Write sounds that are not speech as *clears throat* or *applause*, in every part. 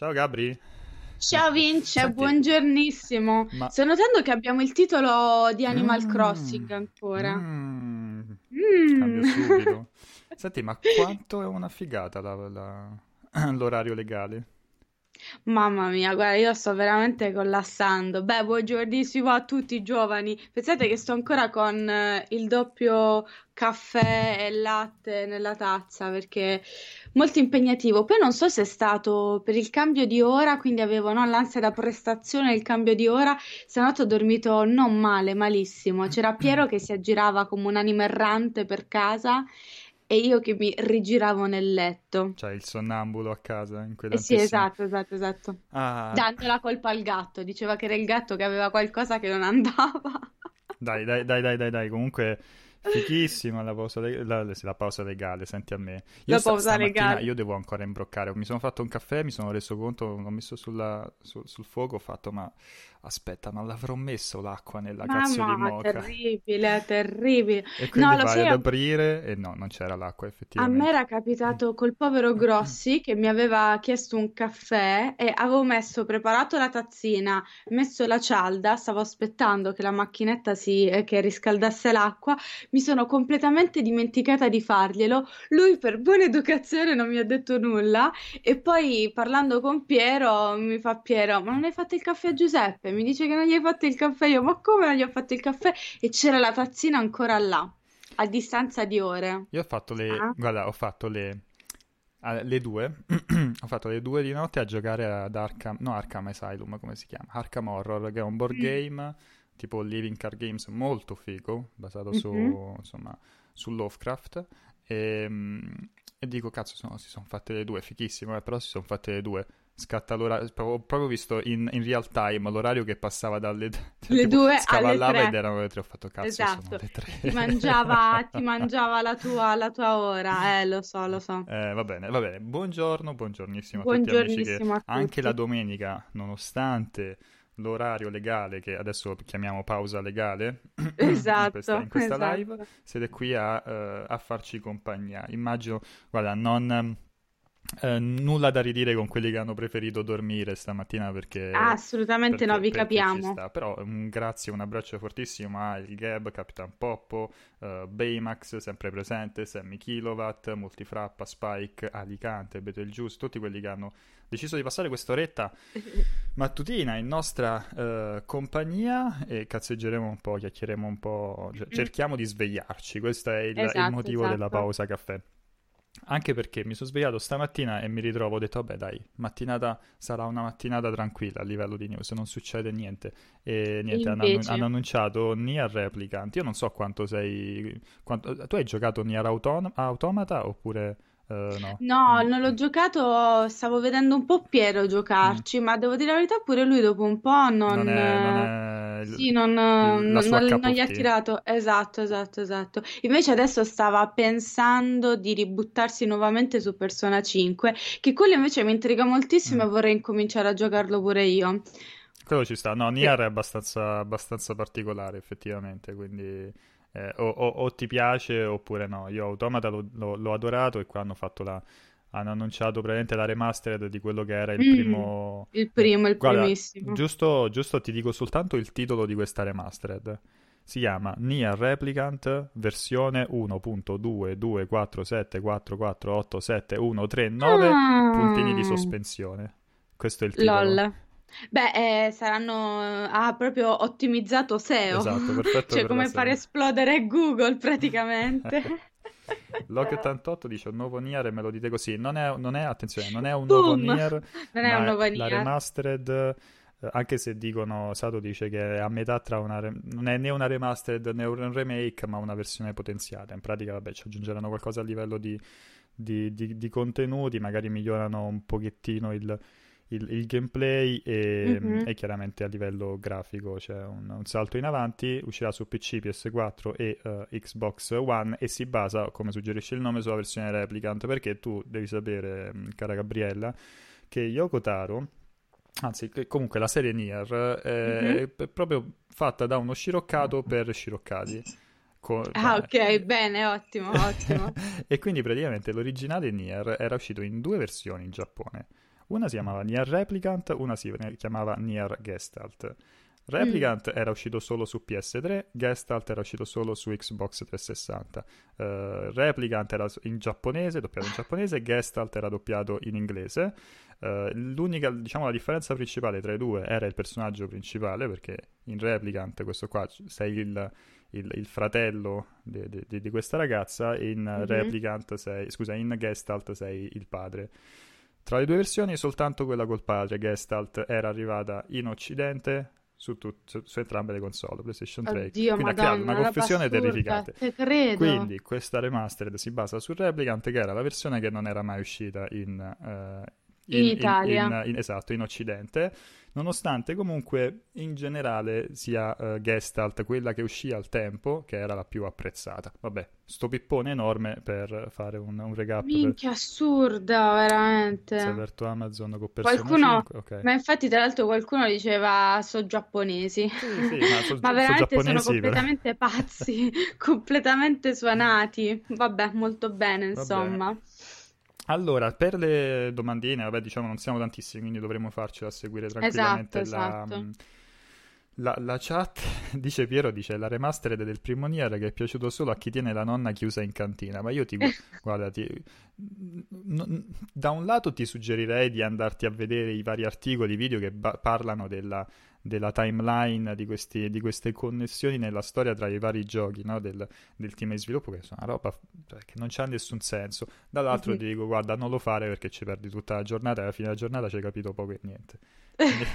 Ciao Gabri. Ciao Vince, Senti, buongiornissimo. ma... Sto notando che abbiamo il titolo di Animal Mm, Crossing ancora. mm, Mm. subito. *laughs* Senti, ma quanto è una figata la- la- *clears throat* l'orario legale? Mamma mia, guarda, io sto veramente collassando. Beh, buongiornissimo a tutti i giovani. Pensate che sto ancora con eh, il doppio caffè e latte nella tazza perché molto impegnativo. Poi non so se è stato per il cambio di ora, quindi avevo no, l'ansia da prestazione, il cambio di ora. Stanotte ho dormito non male, malissimo. C'era Piero che si aggirava come un animo errante per casa e io che mi rigiravo nel letto. Cioè, il sonnambulo a casa, Eh sì, esatto, esatto, esatto. Ah, Dando la colpa al gatto, diceva che era il gatto che aveva qualcosa che non andava. dai, dai, dai, dai, dai, dai, comunque fighissima la pausa, le- la, la pausa legale, senti a me. Io La pausa legale. io devo ancora imbroccare, mi sono fatto un caffè, mi sono reso conto, l'ho messo sulla- sul, sul fuoco, ho fatto, ma aspetta, non l'avrò messo l'acqua nella cazzo di Mamma, moka. terribile, terribile. *laughs* E No, quindi lo vai ad aprire e no, non c'era l'acqua a me effettivamente. era capitato col povero Grossi che mi aveva chiesto un caffè e avevo messo, preparato la tazzina, messo la cialda, stavo aspettando che la macchinetta si, eh, che riscaldasse l'acqua, mi sono completamente dimenticata di farglielo. Lui per buona educazione non mi ha detto nulla e poi parlando con Piero mi fa Piero, ma non hai fatto il caffè a Giuseppe? Mi dice che non gli hai fatto il caffè io, ma come non gli ho fatto il caffè? E c'era la tazzina ancora là, a distanza di ore. Io ho fatto le, Ah, guarda, ho fatto le, ah, le due, *clears throat* ho fatto le due di notte a giocare ad Arkham, no Arkham Asylum, come si chiama? Arkham Horror, che è un board mm, game tipo Living Card Games molto figo, basato su, mhm. insomma, su Lovecraft. E, mm, e dico, cazzo, sono- si sono fatte le due, fighissimo, eh, però si sono fatte le due. Scatta l'ora, ho proprio visto in, in real time l'orario che passava dalle, *laughs* Le tipo, due alle scavallava ed tre, erano le tre. Ho fatto, cazzo, esatto. Ti mangiava, *laughs* ti mangiava la tua, la tua ora, eh, lo so, lo so. Eh, va bene, va bene. Buongiorno, buongiornissimo a tutti amici che a anche la tutti. domenica, nonostante l'orario legale, che adesso chiamiamo pausa legale, *clears throat* in questa, Esatto, in questa live, esatto. siete qui a, eh, a farci compagnia. Immagino, guarda, non... eh, nulla da ridire con quelli che hanno preferito dormire stamattina perché, Ah, assolutamente no, perché, vi perché ci capiamo. Però un grazie, un abbraccio fortissimo a il Gab, Capitan Poppo, eh, Baymax sempre presente, Sammy Kilowatt, Multifrappa, Spike, Alicante, Betelgeuse, tutti quelli che hanno deciso di passare quest'oretta *laughs* mattutina in nostra eh, compagnia e cazzeggeremo un po', chiacchieremo un po', cioè, Mm, cerchiamo di svegliarci. Questo è il, il Esatto, motivo della esatto. pausa caffè. Anche perché mi sono svegliato stamattina e mi ritrovo, ho detto, vabbè dai, mattinata sarà una mattinata tranquilla a livello di news, non succede niente. E niente, hanno, hanno annunciato Nier Replicant. Io non so quanto sei... quanto- tu hai giocato Nier Auton- Automata oppure eh, no? no, Mm, non l'ho giocato, stavo vedendo un po' Piero mm. giocarci, ma devo dire la verità, pure lui dopo un po' Non non... è, non eh, è il- Sì, non, non- gli ha tirato. Esatto, esatto, esatto. Invece adesso stava pensando di ributtarsi nuovamente su Persona 5, che quello invece mi intriga moltissimo Mm. e vorrei incominciare a giocarlo pure io. Quello ci sta. No, Sì. Nier è abbastanza, abbastanza particolare, effettivamente. Quindi eh, o, o- o ti piace oppure no. Io Automata l'ho l'ho- l'ho adorato e qua hanno fatto la. Hanno annunciato praticamente la remastered di quello che era il Mm, primo. il eh, primo, il guarda, primissimo. giusto, giusto ti dico soltanto il titolo di questa remastered. Si chiama Nier Replicant versione 1.22474487139 puntini di Ah, sospensione. Questo è il titolo. lol. Beh, eh, saranno... Ha proprio ottimizzato SEO, Esatto, perfetto *laughs* cioè per la come far esplodere Google praticamente. *laughs* Log88 dice un nuovo Nier e me lo dite così. Non è, non è- attenzione, non è un nuovo Boom! Nier, *laughs* Non è un nuovo la Nier. remastered. eh, Anche se dicono, Sato dice che è a metà tra una. re- non è né una remastered né un remake, ma una versione potenziata. In pratica, vabbè, ci aggiungeranno qualcosa a livello di, di- di- di contenuti, magari migliorano un pochettino il, il- il gameplay e, Mhm. e chiaramente a livello grafico c'è un, un salto in avanti. Uscirà su PC, PS4 e eh, Xbox One e si basa, come suggerisce il nome, sulla versione Replicant. Perché tu devi sapere, mh, cara Gabriella, che Yoko Taro. Anzi, che comunque la serie Nier eh, Mhm. è proprio fatta da uno sciroccato per sciroccati. Co- Ah, eh, ok, bene, ottimo, ottimo. *laughs* e quindi praticamente l'originale Nier era uscito in due versioni in Giappone. Una si chiamava Nier Replicant, una si chiamava Nier Gestalt. Replicant mm. era uscito solo su PS3, Gestalt era uscito solo su Xbox 360. Uh, eh, Replicant era in giapponese, doppiato in giapponese, Gestalt era doppiato in inglese. Uh, l'unica, diciamo, la differenza principale tra i due era il personaggio principale, perché in Replicant, questo qua, sei il, il, il fratello di, di, di, questa ragazza, in mm-hmm. Replicant sei, scusa, in Gestalt sei il padre. Tra le due versioni, soltanto quella col padre, Gestalt, era arrivata in Occidente su, tut- su, su, entrambe le console, PlayStation 3. Oddio, Quindi Madonna, ha creato una confusione terrificante. credo. Quindi questa remastered si basa su Replicant, che era la versione che non era mai uscita in, uh, in, in Italia. In, in, esatto, in Occidente nonostante comunque in generale sia uh, Gestalt quella che uscì al tempo, che era la più apprezzata. Vabbè, sto pippone enorme per fare un, un recap. Minchia, per... assurda, veramente. Si è aperto Amazon con Persona qualcuno... 5. Okay. Ma infatti tra l'altro qualcuno diceva sono giapponesi. Sì, sì, ma, so, *laughs* ma veramente so sono completamente però. pazzi, *laughs* completamente suonati. Vabbè, molto bene, insomma. Vabbè. Allora, per le domandine, vabbè, diciamo non siamo tantissimi, quindi dovremmo farcela seguire tranquillamente esatto, la, esatto. La, la, chat, *laughs* dice Piero, dice la remastered del primo Nier che è piaciuto solo a chi tiene la nonna chiusa in cantina, ma io ti, *laughs* guarda, ti, n- da un lato ti suggerirei di andarti a vedere i vari articoli, video che ba- parlano della della timeline di, questi, di, queste connessioni nella storia tra i vari giochi no? del, del, team di sviluppo, che sono una roba cioè, che non c'ha nessun senso. Dall'altro mm-hmm. ti dico, guarda, non lo fare perché ci perdi tutta la giornata e alla fine della giornata ci hai capito poco e niente. *laughs* Quindi...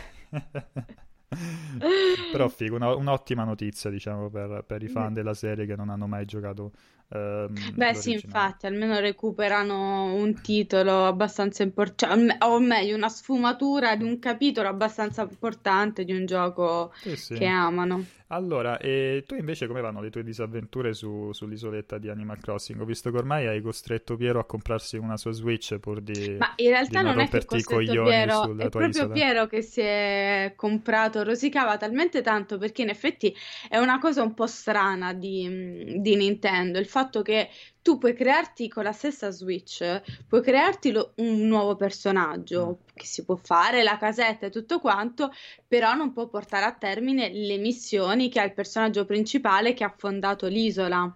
*laughs* Però figo, una, un'ottima notizia, diciamo, per, per i fan mm. della serie che non hanno mai giocato Um, Beh, sì, infatti, almeno recuperano un titolo abbastanza importante, o meglio, una sfumatura di un capitolo abbastanza importante di un gioco sì, sì. che amano. Allora, e tu invece come vanno le tue disavventure su, sull'isoletta di Animal Crossing? Ho visto che ormai hai costretto Piero a comprarsi una sua Switch pur di Ma in realtà non, non è che costretto Piero, è proprio isola. Piero che si è comprato, rosicava talmente tanto perché in effetti è una cosa un po' strana di, di Nintendo, il fatto che tu puoi crearti con la stessa Switch, puoi crearti lo, un nuovo personaggio mm. che si può fare, la casetta e tutto quanto, però non può portare a termine le missioni che ha il personaggio principale che ha fondato l'isola.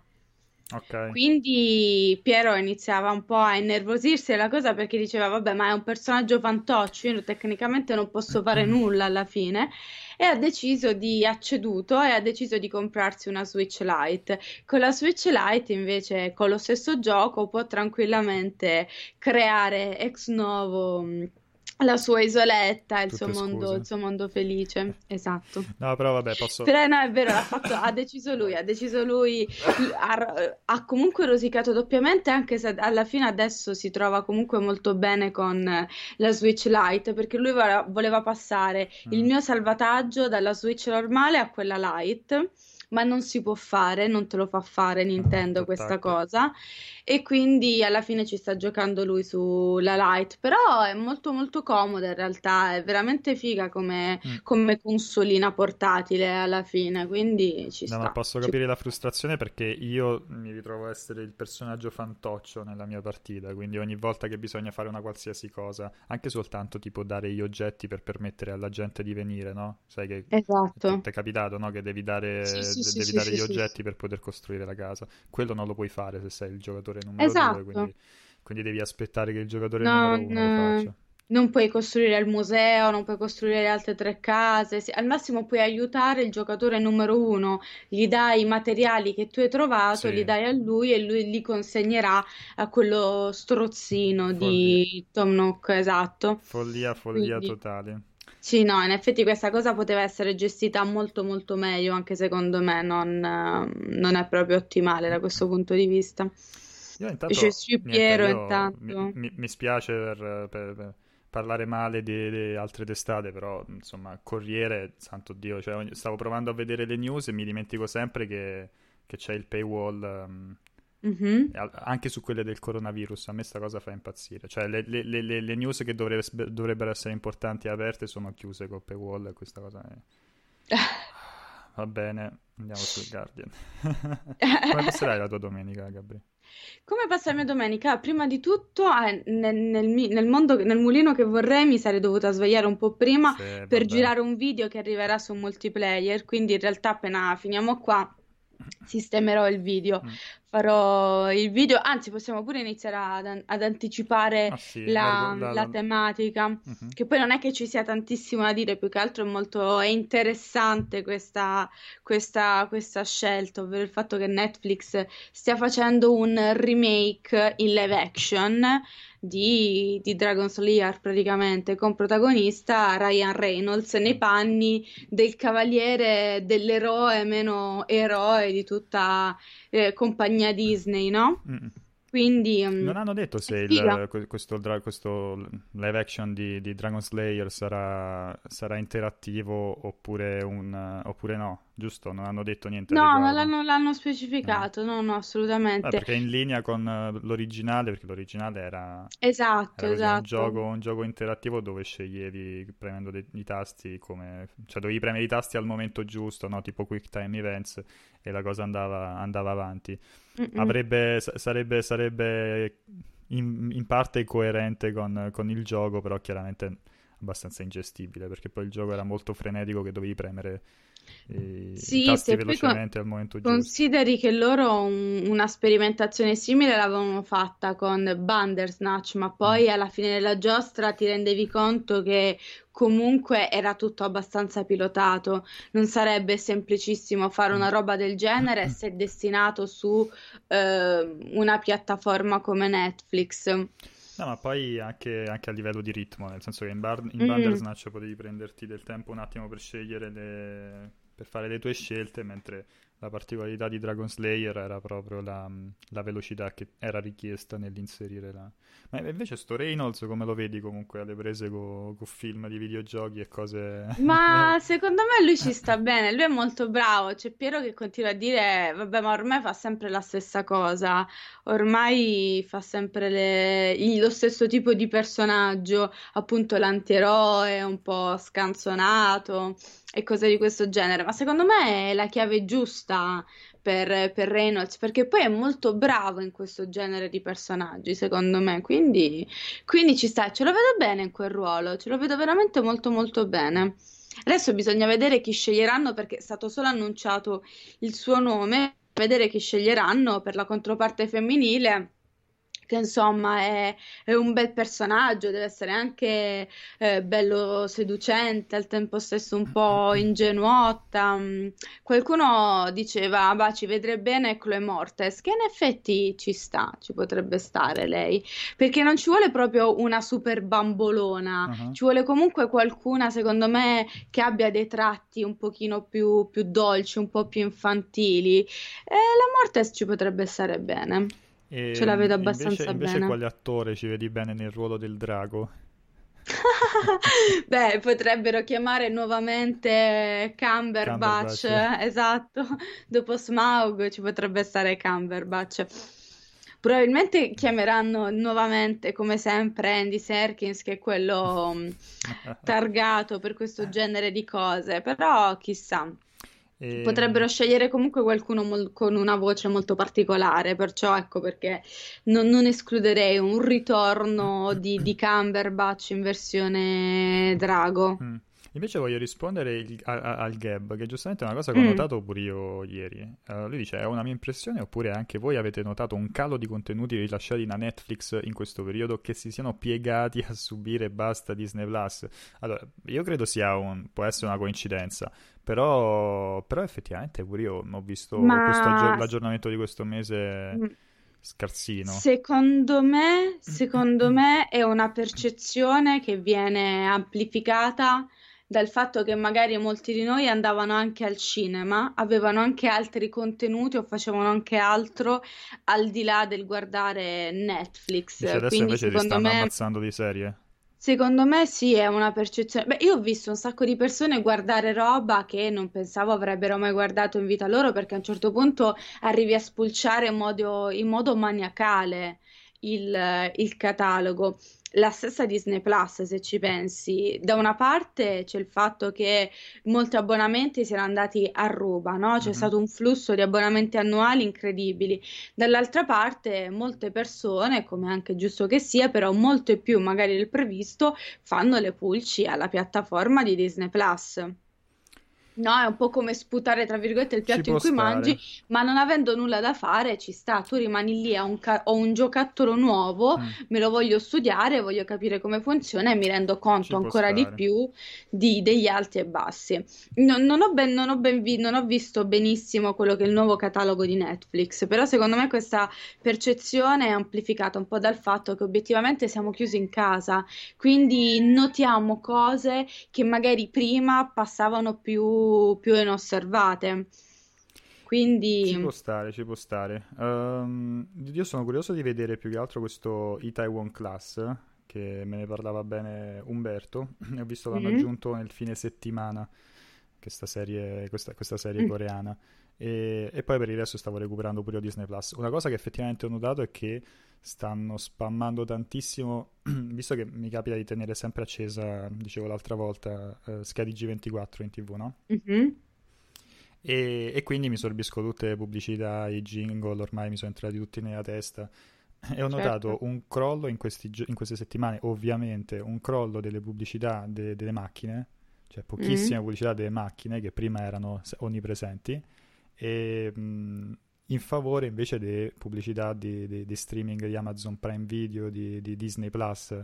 Okay. Quindi Piero iniziava un po' a innervosirsi della cosa perché diceva: Vabbè, ma è un personaggio fantoccio, io tecnicamente non posso fare *clears throat* nulla alla fine e ha deciso di acceduto e ha deciso di comprarsi una Switch Lite. Con la Switch Lite invece con lo stesso gioco può tranquillamente creare ex novo la sua isoletta, il suo, mondo, il suo, mondo, felice. Esatto. No, però vabbè, posso... Però no, è vero, fatto, ha deciso lui, ha deciso lui, ha, ha, comunque rosicato doppiamente, anche se alla fine adesso si trova comunque molto bene con la Switch Lite, perché lui voleva, voleva passare mm. il mio salvataggio dalla Switch normale a quella Lite ma non si può fare, non te lo fa fare Nintendo questa cosa e quindi alla fine ci sta giocando lui sulla Lite, però è molto molto comoda in realtà, è veramente figa come, mm. come consolina portatile alla fine, quindi ci no, sta. Ma posso capire la frustrazione perché io mi ritrovo a essere il personaggio fantoccio nella mia partita, quindi ogni volta che bisogna fare una qualsiasi cosa, anche soltanto tipo dare gli oggetti per permettere alla gente di venire, no? Sai che esatto. ti è capitato, no? Che devi dare, sì, sì, sì, devi dare gli oggetti per poter costruire la casa. Quello non lo puoi fare se sei il giocatore numero esatto. 2, quindi, quindi, devi aspettare che il giocatore no, numero 1 lo faccia. Non puoi costruire il museo, non puoi costruire le altre tre case, al massimo puoi aiutare il giocatore numero uno, gli dai i materiali che tu hai trovato, sì. li dai a lui e lui li consegnerà a quello strozzino follia. di Tom Nook, esatto. Follia, follia Quindi... totale. Sì, no, in effetti questa cosa poteva essere gestita molto molto meglio, anche secondo me non, non è proprio ottimale da questo punto di vista. Io intanto, Gesù Piero niente, intanto. Mi, mi, mi spiace per, per, per, parlare male di, di, altre testate, però insomma, Corriere, santo Dio, cioè, stavo provando a vedere le news e mi dimentico sempre che, che c'è il paywall um, mm-hmm. anche su quelle del coronavirus. A me sta cosa fa impazzire. Cioè, le, le, le, le news che dovrebbe, dovrebbero essere importanti e aperte sono chiuse col paywall e questa cosa è... *laughs* Va bene, andiamo sul Guardian. *laughs* Come passerai la tua domenica, Gabri? Come passa la mia domenica? Prima di tutto, eh, nel, nel nel mondo, nel mulino che vorrei, mi sarei dovuta svegliare un po' prima Sì, per vabbè. girare un video che arriverà su multiplayer. Quindi, in realtà, appena finiamo qua, sistemerò il video. Mm. Farò il video, anzi, possiamo pure iniziare ad, ad anticipare Ah sì, la, la- la tematica. Mhm. Che poi non è che ci sia tantissimo da dire, più che altro è molto è interessante questa, questa, questa scelta, ovvero il fatto che Netflix stia facendo un remake in live action di, di Dragon Slayer praticamente, con protagonista Ryan Reynolds nei panni del cavaliere, dell'eroe meno eroe di tutta eh, compagnia Disney, no? Mm. Quindi mm, Non hanno detto se il- questo, dra- questo live action di, di Dragon Slayer sarà, sarà interattivo oppure, un, oppure no, giusto? Non hanno detto niente No, non l'hanno l'hanno specificato, no, no, Eh, assolutamente. perché è in linea con eh, l'originale, perché l'originale era, Esatto, era così, un esatto. gioco, un gioco interattivo dove sceglievi premendo dei- i tasti come... cioè dovevi premere i tasti al momento giusto, no? Tipo Quick Time Events e la cosa andava, andava avanti. Avrebbe, sa- sarebbe, sarebbe in, in parte coerente con, con il gioco, però chiaramente abbastanza ingestibile, perché poi il gioco era molto frenetico che dovevi premere i, i Sì, tasti se poi con- velocemente al momento giusto. consideri che loro un- una sperimentazione simile l'avevano fatta con Bandersnatch, ma poi Mm. alla fine della giostra ti rendevi conto che comunque era tutto abbastanza pilotato. Non sarebbe semplicissimo fare una roba del genere se *coughs* destinato su eh, una piattaforma come Netflix. No, ma poi anche, anche a livello di ritmo, nel senso che in, Bar- in Mm. Bandersnatch potevi prenderti del tempo un attimo per scegliere le... per fare le tue scelte, mentre la particolarità di Dragon Slayer era proprio la, la velocità che era richiesta nell'inserire la... Ma invece sto Reynolds come lo vedi comunque alle prese con film di videogiochi e cose... Ma *laughs* secondo me lui ci sta bene, lui è molto bravo. C'è Piero che continua a dire: Vabbè, ma ormai fa sempre la stessa cosa. Ormai fa sempre le- lo stesso tipo di personaggio, appunto l'antieroe, un po' scanzonato e cose di questo genere. Ma secondo me è la chiave giusta per, per Reynolds, perché poi è molto bravo in questo genere di personaggi, secondo me. Quindi, quindi ci sta, ce lo vedo bene in quel ruolo, ce lo vedo veramente molto molto bene. Adesso bisogna vedere chi sceglieranno perché è stato solo annunciato il suo nome, vedere chi sceglieranno per la controparte femminile, che insomma è, è un bel personaggio, deve essere anche eh, bello seducente, al tempo stesso un po' ingenuotta. Mm, Qualcuno diceva, bah, ci vedrebbe bene Chloe Mortes, che in effetti ci sta, ci potrebbe stare lei, perché non ci vuole proprio una super bambolona. Uh-huh. Ci vuole comunque qualcuna, secondo me, che abbia dei tratti un pochino più, più dolci, un po' più infantili. E la Mortes ci potrebbe stare bene. E Ce la vedo invece, abbastanza invece bene. quale attore ci vedi bene nel ruolo del drago? *laughs* Beh, potrebbero chiamare nuovamente Cumberbatch, Cumberbatch. esatto. Dopo Smaug ci potrebbe stare Cumberbatch. Probabilmente chiameranno nuovamente, come sempre, Andy Serkins, che è quello mm, *laughs* targato per questo genere di cose, però chissà. E- Potrebbero scegliere comunque qualcuno mol- con una voce molto particolare, perciò ecco perché non, non escluderei un ritorno di, di Cumberbatch in versione drago. Mm. Invece voglio rispondere il- a- a- al Gab, che giustamente è una cosa che ho Mm. notato pure io ieri. Eh, lui dice, è una mia impressione oppure anche voi avete notato un calo di contenuti rilasciati da Netflix in questo periodo che si siano piegati a subire basta Disney Plus? Allora, io credo sia un... può essere una coincidenza, però, però effettivamente pure io ho visto Ma questo aggior- l'aggiornamento di questo mese Mm. scarsino. Secondo me, secondo me è una percezione che viene amplificata dal fatto che magari molti di noi andavano anche al cinema, avevano anche altri contenuti o facevano anche altro al di là del guardare Netflix. Dice adesso Quindi invece secondo stanno me ammazzando di serie. Secondo me sì, è una percezione. Beh, io ho visto un sacco di persone guardare roba che non pensavo avrebbero mai guardato in vita loro, perché a un certo punto arrivi a spulciare in modo, in modo maniacale. il, il catalogo la stessa Disney Plus, se ci pensi, da una parte c'è il fatto che molti abbonamenti siano andati a ruba, no? C'è mm-hmm. stato un flusso di abbonamenti annuali incredibili. Dall'altra parte, molte persone, come anche giusto che sia, però molte più magari del previsto, fanno le pulci alla piattaforma di Disney Plus. No, è un po' come sputare, tra virgolette, il piatto in cui stare. mangi, ma non avendo nulla da fare, ci sta. Tu rimani lì, ho un, ca- ho un giocattolo nuovo, mm. me lo voglio studiare, voglio capire come funziona e mi rendo conto ci ancora di più di, degli alti e bassi. Non, non, ho ben, non, ho ben vi- non ho visto benissimo quello che è il nuovo catalogo di Netflix, però secondo me questa percezione è amplificata un po' dal fatto che obiettivamente siamo chiusi in casa, quindi notiamo cose che magari prima passavano più più, inosservate. Quindi... Ci può stare, ci può stare. Um, io sono curioso di vedere più che altro questo Itaewon Class, che me ne parlava bene Umberto. *clears throat* Ho visto l'hanno mm-hmm. aggiunto nel fine settimana, questa serie, questa, questa serie mm. coreana. E, e, poi per il resto stavo recuperando pure Disney Plus. Una cosa che effettivamente ho notato è che stanno spammando tantissimo, *clears throat* visto che mi capita di tenere sempre accesa, dicevo l'altra volta, uh, Schedi G24 in tv, no? Mm-hmm. E, e, quindi mi sorbisco tutte le pubblicità, i jingle, ormai mi sono entrati tutti nella testa. *clears throat* E ho certo. notato un crollo in, questi, in, queste settimane, ovviamente, un crollo delle pubblicità de, delle macchine, cioè pochissime mm-hmm. pubblicità delle macchine che prima erano onnipresenti e mh, in favore invece delle pubblicità di, di, di, streaming di Amazon Prime Video, di, di Disney Plus,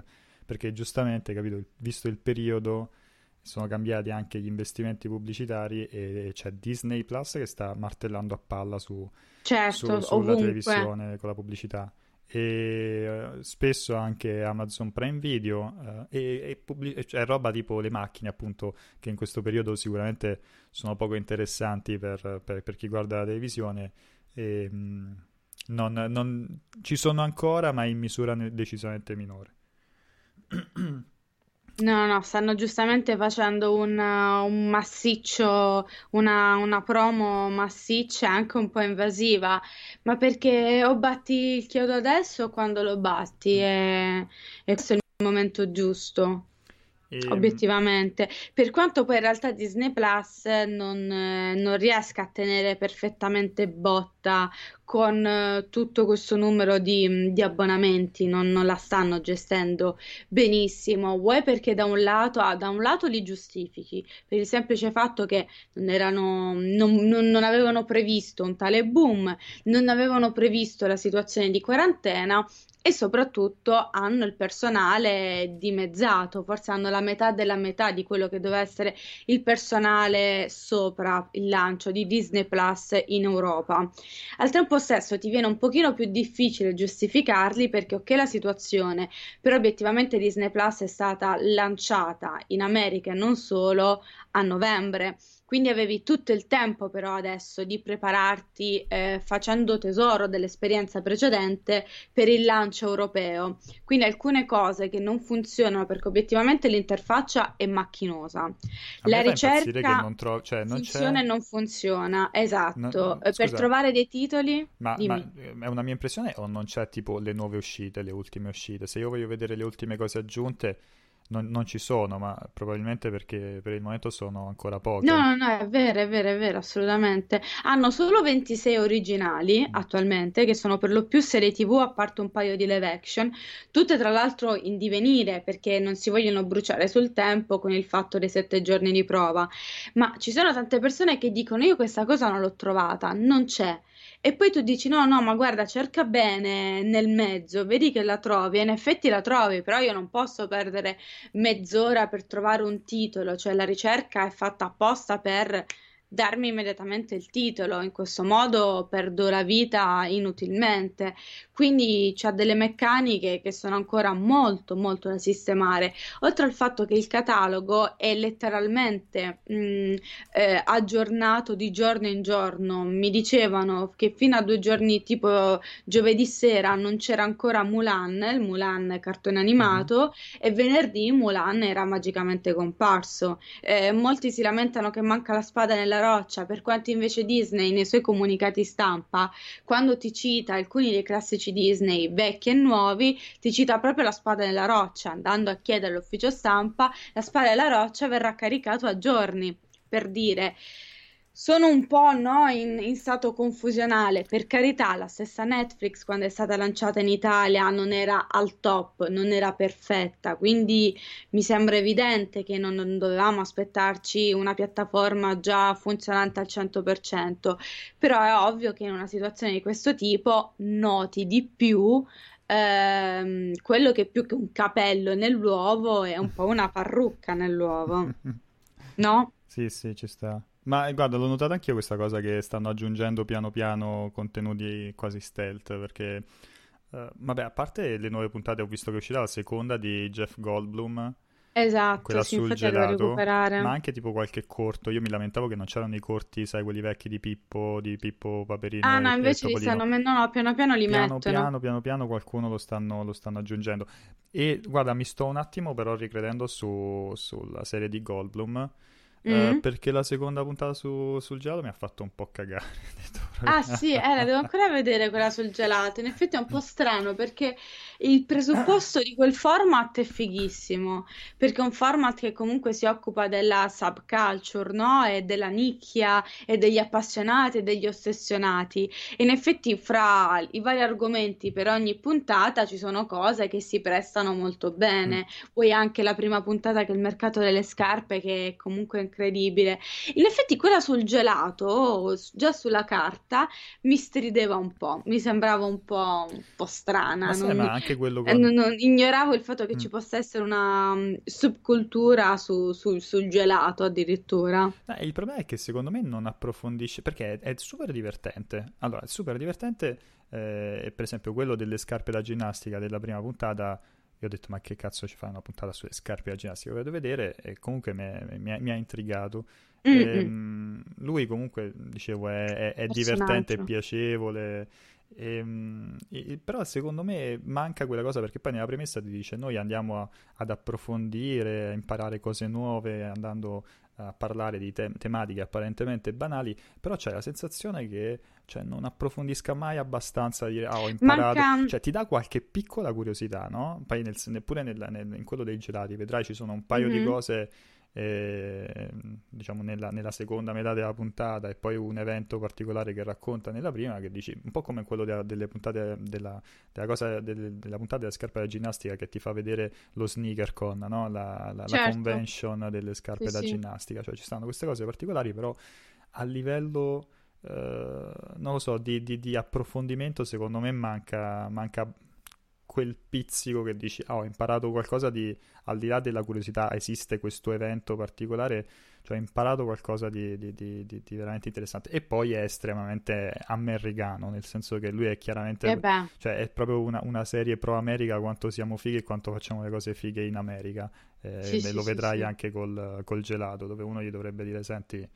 perché giustamente, capito, visto il periodo, sono cambiati anche gli investimenti pubblicitari e, c'è Disney Plus che sta martellando a palla su, certo, su, sulla televisione con la pubblicità. E uh, spesso anche Amazon Prime Video uh, e, e pubblic- cioè roba tipo le macchine appunto che in questo periodo sicuramente sono poco interessanti per, per, per chi guarda la televisione e, mh, mm, non, non, ci sono ancora ma in misura decisamente minore. No, no, stanno giustamente facendo un, un massiccio, una, una promo massiccia, anche un po' invasiva, ma perché o batti il chiodo adesso o quando lo batti, e, e questo è il momento giusto. Ehm, Obiettivamente, per quanto poi in realtà Disney Plus non, non riesca a tenere perfettamente botta con uh, tutto questo numero di, di abbonamenti, non, non, la stanno gestendo benissimo. Vuoi perché da un lato, ah, da un lato li giustifichi per il semplice fatto che non, erano, non, non avevano previsto un tale boom, non avevano previsto la situazione di quarantena e soprattutto hanno il personale dimezzato, forse hanno la metà della metà di quello che doveva essere il personale sopra il lancio di Disney Plus in Europa. Al tempo stesso ti viene un pochino più difficile giustificarli perché ok la situazione, però obiettivamente Disney Plus è stata lanciata in America e non solo a novembre quindi avevi tutto il tempo però adesso di prepararti eh, facendo tesoro dell'esperienza precedente per il lancio europeo. Quindi alcune cose che non funzionano perché obiettivamente l'interfaccia è macchinosa. La ricerca non tro- cioè, non funziona c'è... e non funziona, esatto. No, per trovare dei titoli... Ma, ma, è una mia impressione o non c'è tipo le nuove uscite, le ultime uscite? Se io voglio vedere le ultime cose aggiunte non, non, ci sono, ma probabilmente perché per il momento sono ancora poche. No, no, no, è vero, è vero, è vero, assolutamente. Hanno solo 26 originali mm. attualmente, che sono per lo più serie TV, a parte un paio di live action, tutte tra l'altro in divenire, perché non si vogliono bruciare sul tempo con il fatto dei sette giorni di prova. Ma ci sono tante persone che dicono io questa cosa non l'ho trovata, non c'è. E poi tu dici: no, no, ma guarda, cerca bene nel mezzo, vedi che la trovi. E in effetti la trovi, però io non posso perdere mezz'ora per trovare un titolo, cioè la ricerca è fatta apposta per darmi immediatamente il titolo, in questo modo perdo la vita inutilmente. Quindi c'ha delle meccaniche che sono ancora molto molto da sistemare, oltre al fatto che il catalogo è letteralmente mh, mm, eh, aggiornato di giorno in giorno. Mi dicevano che fino a due giorni, tipo giovedì sera, non c'era ancora Mulan, il Mulan cartone animato, mm-hmm. e venerdì Mulan era magicamente comparso. Eh, molti si lamentano che manca la spada nella roccia, per quanto invece Disney nei suoi comunicati stampa, quando ti cita alcuni dei classici Disney vecchi e nuovi, ti cita proprio la spada nella roccia, andando a chiedere all'ufficio stampa, la spada nella roccia verrà caricato a giorni, per dire sono un po' no, in, in, stato confusionale. Per carità, la stessa Netflix, quando è stata lanciata in Italia, non era al top, non era perfetta. Quindi mi sembra evidente che non, non dovevamo aspettarci una piattaforma già funzionante al 100%. Però è ovvio che in una situazione di questo tipo noti di più. Ehm, quello che più che un capello nell'uovo è un po' una parrucca nell'uovo, *laughs* no? Sì, sì, ci sta. Ma guarda, l'ho notata anch'io questa cosa che stanno aggiungendo piano piano contenuti quasi stealth, perché, uh, vabbè, a parte le nuove puntate, ho visto che è uscita la seconda di Jeff Goldblum, esatto, quella sì, sul gelato, ma anche tipo qualche corto. Io mi lamentavo che non c'erano i corti, sai, quelli vecchi di Pippo, di Pippo Paperino Ah, no, invece li stanno, no, no, piano piano li Piano mettono. piano, piano piano qualcuno lo stanno, lo stanno aggiungendo. E guarda, mi sto un attimo però ricredendo su, sulla serie di Goldblum, eh, Mm? perché la seconda puntata su- sul gelato mi ha fatto un po' cagare. *laughs* Detto Ah sì, eh, la devo ancora vedere quella sul gelato. In effetti è un po' strano perché il presupposto di quel format è fighissimo, perché è un format che comunque si occupa della subculture, no? E della nicchia e degli appassionati e degli ossessionati. E in effetti fra i vari argomenti per ogni puntata ci sono cose che si prestano molto Mm. bene. Poi anche la prima puntata che è il mercato delle scarpe, che è comunque incredibile. In effetti quella sul gelato, già sulla carta, mi strideva un po', mi sembrava un po', un po' strana. Ma Non, ma anche quello eh, non- non- ignoravo il fatto che Mm. ci possa essere una mm, subcultura su- su- sul gelato addirittura. Eh, il problema è che secondo me non approfondisce, perché è, è super divertente. Allora, è super divertente, eh, per esempio quello delle scarpe da ginnastica della prima puntata, io ho detto ma che cazzo ci fai una puntata sulle scarpe da ginnastica? Lo vedo vedere e comunque mi, ha intrigato. Mm. Ehm, lui comunque, dicevo, è, è- è divertente, è Personaggio. piacevole. Ehm, e- però secondo me manca quella cosa perché poi nella premessa ti dice noi andiamo a- ad approfondire, a imparare cose nuove, andando a parlare di te- tematiche apparentemente banali, però c'è la sensazione che cioè, non approfondisca mai abbastanza dire ah ho imparato, Manca... cioè ti dà qualche piccola curiosità, no? Poi nel- neppure nel- nel- in quello dei gelati, vedrai ci sono un paio di Mhm. cose eh, diciamo nella, nella seconda metà della puntata e poi un evento particolare che racconta nella prima che dici un po' come quello della, delle puntate della, della cosa del- della puntata della scarpa da ginnastica che ti fa vedere lo sneaker con no? la, la- la Certo, convention delle scarpe sì, da sì. ginnastica cioè ci stanno queste cose particolari però a livello eh, non lo so di, di- di approfondimento secondo me manca, manca quel pizzico che dici ah, ho imparato qualcosa di al di là della curiosità, esiste questo evento particolare, cioè ho imparato qualcosa di, di- di- veramente interessante. E poi è estremamente americano, nel senso che lui è chiaramente, beh, cioè è proprio una, una serie pro America, quanto siamo fighi e quanto facciamo le cose fighe in America. Eh, sì, lo sì, vedrai sì. anche col, col gelato, dove uno gli dovrebbe dire, senti...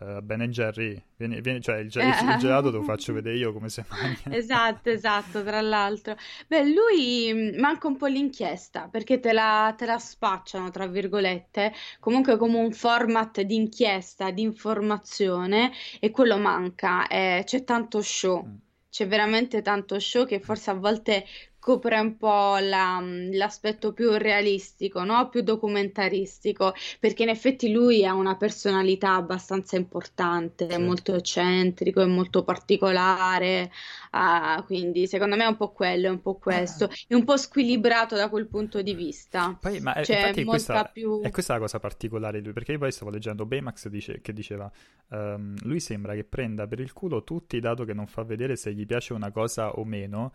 eh, Ben Jerry, vieni, vieni- cioè il, ge- il gelato te lo faccio *laughs* vedere io come si mangia. Esatto, esatto, tra l'altro. Beh, lui mh, manca un po' l'inchiesta perché te la, te la spacciano, tra virgolette, comunque come un format di inchiesta, di informazione e quello manca. Eh, c'è tanto show, Mm. c'è veramente tanto show che forse a volte copre un po' la- l'aspetto più realistico, no? Più documentaristico, perché in effetti lui ha una personalità abbastanza importante, è molto eccentrico, è molto particolare. Ah, quindi secondo me è un po' quello, è un po' questo, è un po' squilibrato da quel punto di vista. Poi, ma eh, C'è infatti molta questa, più... è questa la cosa particolare di lui, perché io poi stavo leggendo Baymax dice- che diceva, ehm, lui sembra che prenda per il culo tutti, dato che non fa vedere se gli piace una cosa o meno,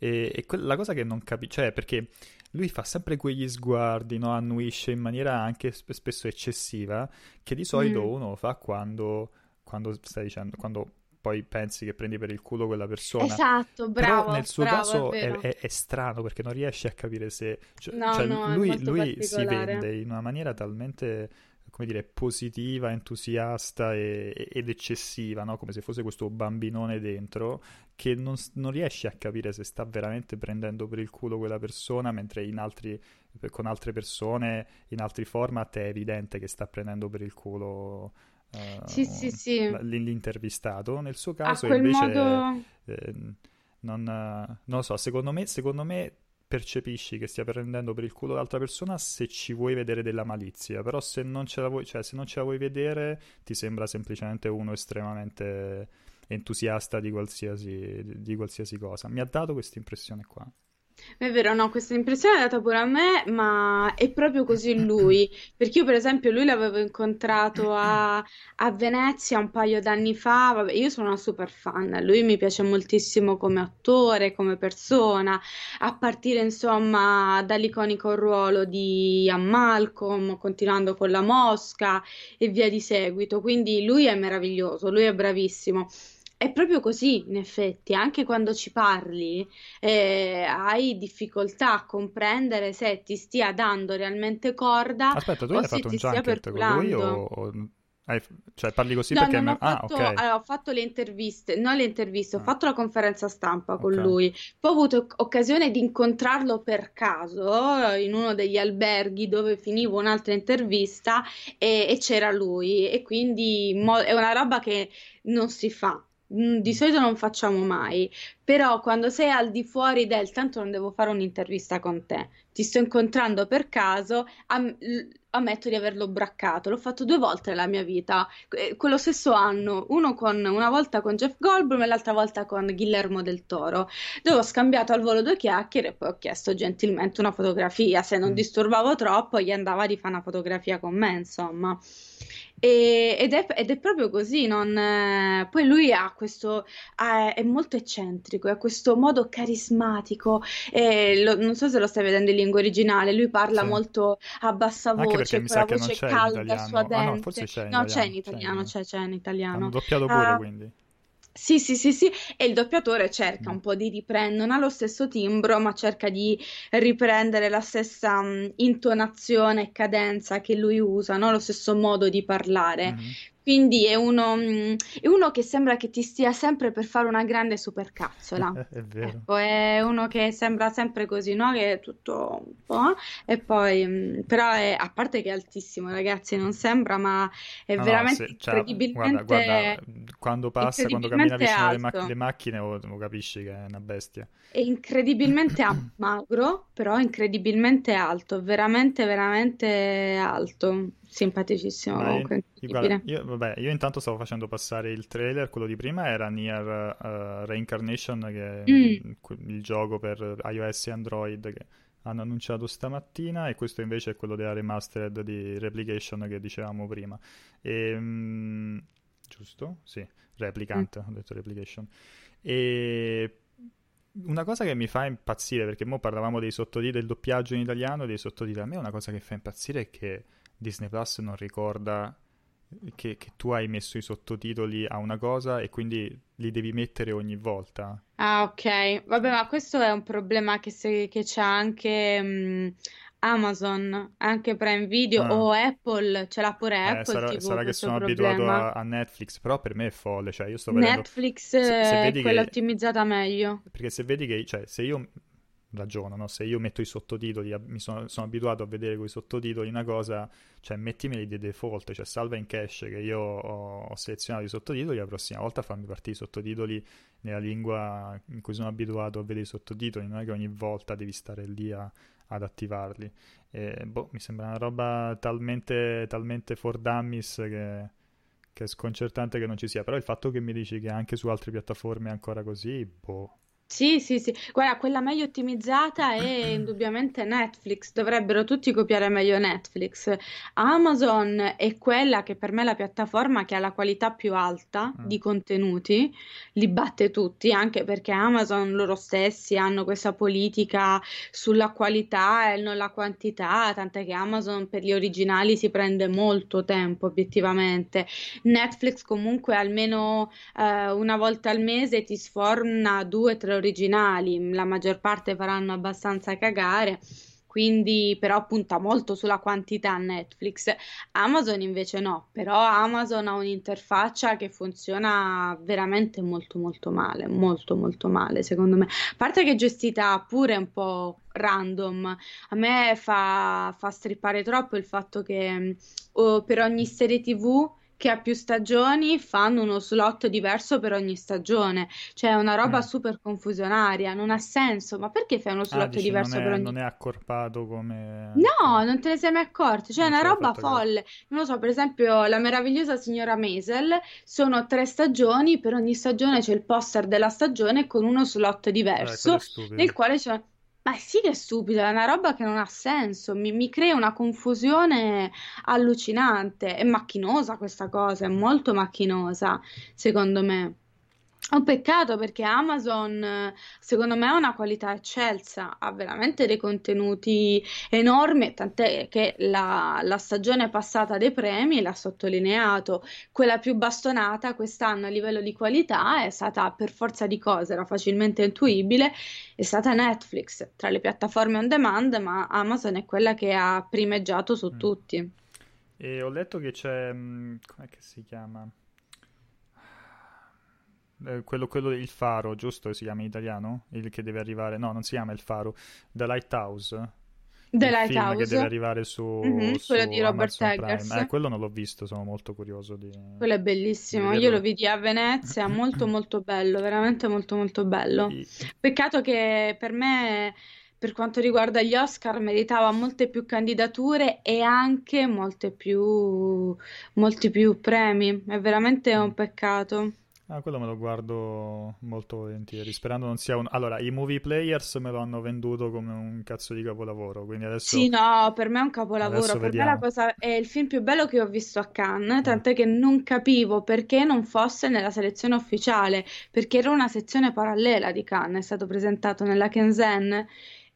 e, e que- la cosa che non capisco, cioè perché lui fa sempre quegli sguardi, no? Annuisce in maniera anche sp- spesso eccessiva, che di solito Mm, uno fa quando, quando stai dicendo, quando poi pensi che prendi per il culo quella persona. Esatto, Però bravo, nel suo bravo, caso è, è- è strano perché non riesci a capire se... Cioè, No, cioè, no, lui, lui si vende in una maniera talmente, come dire, positiva, entusiasta e- ed eccessiva, no? Come se fosse questo bambinone dentro, che non, non riesci a capire se sta veramente prendendo per il culo quella persona, mentre in altri, con altre persone, in altri format è evidente che sta prendendo per il culo uh, sì, sì, sì. l'intervistato. Nel suo caso invece modo... eh, non, non, lo so, secondo me, secondo me percepisci che stia prendendo per il culo l'altra persona se ci vuoi vedere della malizia, però se non ce la vuoi, cioè, se non ce la vuoi vedere ti sembra semplicemente uno estremamente entusiasta di qualsiasi, di qualsiasi cosa. Mi ha dato questa impressione qua. È vero, no, questa impressione è data pure a me, ma è proprio così lui, perché io per esempio lui l'avevo incontrato a, a Venezia un paio d'anni fa, vabbè, io sono una super fan, lui mi piace moltissimo come attore, come persona, a partire insomma dall'iconico ruolo di Ian Malcolm, continuando con La Mosca e via di seguito, quindi lui è meraviglioso, lui è bravissimo. È proprio così, in effetti, anche quando ci parli, eh, hai difficoltà a comprendere se ti stia dando realmente corda Aspetta, tu hai fatto un junket con lui o, o... Cioè, parli così no, perché... Non ho, fatto, ah, okay. allora, ho fatto le interviste, non le interviste, ho ah. fatto la conferenza stampa con okay. lui. Poi ho avuto occasione di incontrarlo per caso in uno degli alberghi dove finivo un'altra intervista e, e c'era lui. E quindi mo- è una roba che non si fa Mm, di solito non facciamo mai, però quando sei al di fuori del tanto non devo fare un'intervista con te, ti sto incontrando per caso, am- ammetto di averlo braccato, l'ho fatto due volte nella mia vita, eh, quello stesso anno, uno con, una volta con Jeff Goldblum e l'altra volta con Guillermo del Toro, dove ho scambiato al volo due chiacchiere e poi ho chiesto gentilmente una fotografia, se non mm. disturbavo troppo gli andava di fare una fotografia con me, insomma. E, ed, è, ed, è, proprio così, non, eh, poi lui ha questo, ha, è molto eccentrico, ha questo modo carismatico, lo, non so se lo stai vedendo in lingua originale, lui parla sì. molto a bassa voce, con la voce calda, suadente. Ah, no, forse c'è in no, italiano. c'è in italiano, c'è, c'è in italiano. Hanno doppiato pure, uh, quindi. Sì, sì, sì, sì, e il doppiatore cerca mm. un po' di riprendere, non ha lo stesso timbro, ma cerca di riprendere la stessa um, intonazione e cadenza che lui usa, no? Lo stesso modo di parlare. Mm. Quindi è uno, mm, è uno, che sembra che ti stia sempre per fare una grande supercazzola. *laughs* è vero. Ecco, è uno che sembra sempre così, no? Che è tutto un po'. E poi, mm, però, è, a parte che è altissimo, ragazzi, non sembra, ma è no, veramente no, se, cioè, incredibilmente. Guarda, guarda, quando passa, quando cammina vicino alle, mac- macchine, lo, lo, capisci che è una bestia. È incredibilmente *coughs* magro, però incredibilmente alto, veramente, veramente alto simpaticissimo Ma comunque. Guarda, io, vabbè, io intanto stavo facendo passare il trailer, quello di prima era Near uh, Reincarnation, che è mm. il gioco per iOS e Android che hanno annunciato stamattina, e questo invece è quello della remastered di Replication che dicevamo prima. E, um, giusto? Sì, Replicant, mm. ho detto Replication. E una cosa che mi fa impazzire, perché ora parlavamo dei sottotitoli, del doppiaggio in italiano, dei sottotitoli, a me una cosa che fa impazzire è che Disney Plus non ricorda che, che, tu hai messo i sottotitoli a una cosa e quindi li devi mettere ogni volta. Ah, ok. Vabbè, ma questo è un problema che, se, che c'è anche mh, Amazon, anche Prime Video ah. o Apple, ce l'ha pure eh, Apple. Sarà, TV, sarà che sono problema. abituato a, a, Netflix, però per me è folle. Cioè, io sto vedendo... Netflix se, se è quella che... ottimizzata meglio. Perché se vedi che, cioè, se io ragiono, no? se io metto i sottotitoli, mi sono, sono abituato a vedere con i sottotitoli una cosa, cioè mettimeli di default, cioè salva in cache che io ho, ho, selezionato i sottotitoli, la prossima volta fammi partire i sottotitoli nella lingua in cui sono abituato a vedere i sottotitoli, non è che ogni volta devi stare lì a, ad attivarli. E, boh, mi sembra una roba talmente, talmente for dummies che, che è sconcertante che non ci sia, però il fatto che mi dici che anche su altre piattaforme è ancora così, boh sì, sì, sì. Guarda, quella meglio ottimizzata è indubbiamente Netflix. Dovrebbero tutti copiare meglio Netflix. Amazon è quella che per me è la piattaforma che ha la qualità più alta mm. di contenuti, li batte tutti, anche perché Amazon loro stessi hanno questa politica sulla qualità e non la quantità, tant'è che Amazon per gli originali si prende molto tempo, obiettivamente. Netflix comunque almeno eh, una volta al mese ti sforna due o tre originali, la maggior parte faranno abbastanza cagare, quindi però punta molto sulla quantità Netflix. Amazon invece no, però Amazon ha un'interfaccia che funziona veramente molto molto male, molto molto male secondo me. A parte che è gestita pure un po' random, a me fa, fa strippare troppo il fatto che oh, per ogni serie TV che ha più stagioni fanno uno slot diverso per ogni stagione. Cioè è una roba Mm. super confusionaria, non ha senso. Ma perché fai uno Ah, slot dici, diverso non per è, ogni non è accorpato come... No, non te ne sei mai accorto. Cioè, è Non una ci avevo roba folle. Non lo so, per esempio, La meravigliosa signora Maisel sono tre stagioni, per ogni stagione c'è il poster della stagione con uno slot Eh, è diverso, stupido. nel quale c'è. Ma sì che è stupido, è una roba che non ha senso, mi, mi crea una confusione allucinante. È macchinosa questa cosa, è molto macchinosa, secondo me. È un peccato perché Amazon, secondo me, ha una qualità eccelsa, ha veramente dei contenuti enormi, tant'è che la, la stagione passata dei premi l'ha sottolineato. Quella più bastonata quest'anno a livello di qualità è stata, per forza di cose, era facilmente intuibile, è stata Netflix tra le piattaforme on demand, ma Amazon è quella che ha primeggiato su Mm. tutti. E ho letto che c'è... mm, com'è che si chiama? Eh, quello, quello, il faro, giusto? Si chiama in italiano? Il che deve arrivare... No, non si chiama il faro. The Lighthouse. The Il film che Lighthouse, deve arrivare su, Mhm, su quello di Robert. Eggers. Eh, quello non l'ho visto, sono molto curioso di, Quello è bellissimo, io lo vidi a Venezia, *clears throat* molto molto bello, veramente molto molto bello. Peccato che per me, per quanto riguarda gli Oscar, meritava molte più candidature e anche molte più, molti più premi. È veramente un Mm. peccato. Ah, quello me lo guardo molto volentieri, sperando non sia un... Allora, i movie players me lo hanno venduto come un cazzo di capolavoro, quindi Sì, adesso, no, per me è un capolavoro. Per me cosa è il film più bello che ho visto a Cannes, Mm. tant'è che non capivo perché non fosse nella selezione ufficiale, perché era una sezione parallela di Cannes, è stato presentato nella Kensen.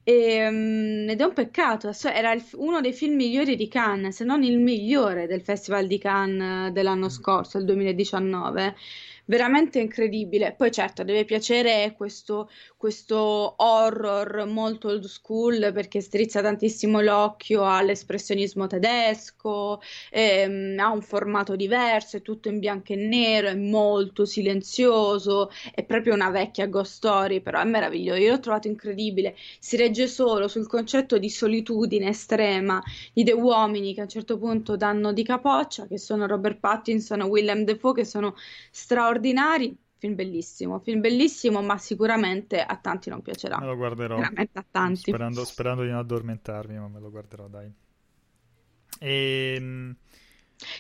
E, mm, ed è un peccato, era il- uno dei film migliori di Cannes, se non il migliore del Festival di Cannes dell'anno Mm. scorso, il 2019. Veramente incredibile. Poi certo, deve piacere questo, questo horror molto old school perché strizza tantissimo l'occhio all'espressionismo tedesco, ehm, ha un formato diverso, è tutto in bianco e nero, è molto silenzioso, è proprio una vecchia ghost story, però è meraviglioso. Io l'ho trovato incredibile. Si regge solo sul concetto di solitudine estrema di due uomini che a un certo punto danno di capoccia, che sono Robert Pattinson e Willem Dafoe, che sono straordinari. Film bellissimo, film bellissimo, ma sicuramente a tanti non Me piacerà. lo guarderò, Veramente a tanti. sperando, sperando di non addormentarmi, ma me lo guarderò, dai. E...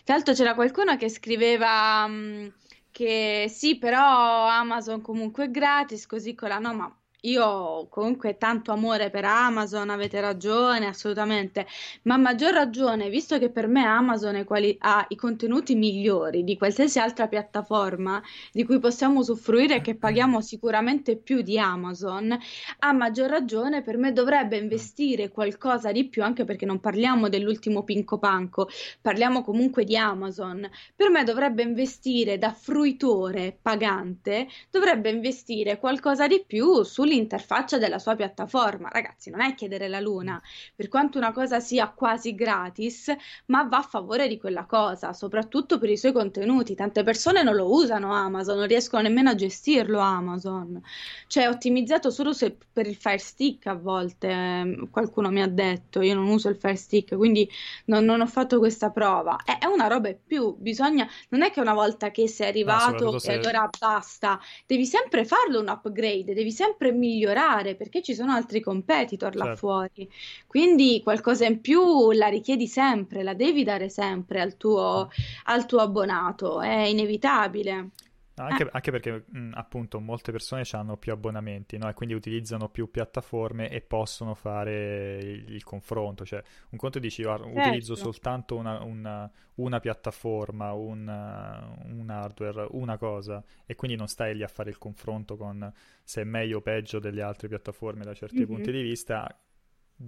Tra l'altro c'era qualcuno che scriveva mh, che sì, però Amazon comunque è gratis, così con la no, ma io comunque tanto amore per Amazon, avete ragione, assolutamente, ma a maggior ragione, visto che per me Amazon quali- ha i contenuti migliori di qualsiasi altra piattaforma di cui possiamo usufruire e che paghiamo sicuramente più di Amazon, a maggior ragione per me dovrebbe investire qualcosa di più, anche perché non parliamo dell'ultimo Pinco Panco, parliamo comunque di Amazon. Per me dovrebbe investire da fruitore pagante, dovrebbe investire qualcosa di più sull'interfaccia della sua piattaforma. Ragazzi, non è chiedere la luna, per quanto una cosa sia quasi gratis, ma va a favore di quella cosa, soprattutto per i suoi contenuti. Tante persone non lo usano Amazon, non riescono nemmeno a gestirlo Amazon. Cioè, è ottimizzato solo se- per il Fire Stick a volte, ehm, qualcuno mi ha detto, io non uso il Fire Stick, quindi non, non ho fatto questa prova. È, è una roba in più, bisogna, non è che una volta che sei No, arrivato soprattutto e allora basta, devi sempre farlo un upgrade, devi sempre migliorare perché ci sono altri competitor là Certo. fuori. Quindi qualcosa in più la richiedi sempre, la devi dare sempre al tuo, al tuo abbonato, è inevitabile. No, Eh, Anche, anche perché mh, appunto molte persone hanno più abbonamenti, no? E quindi utilizzano più piattaforme e possono fare il, il confronto. Cioè, un conto dici, "Guarda, utilizzo certo. soltanto una, una- una piattaforma, un, uh, un hardware, una cosa, e quindi non stai lì a fare il confronto con se è meglio o peggio delle altre piattaforme da certi punti Mhm. di vista.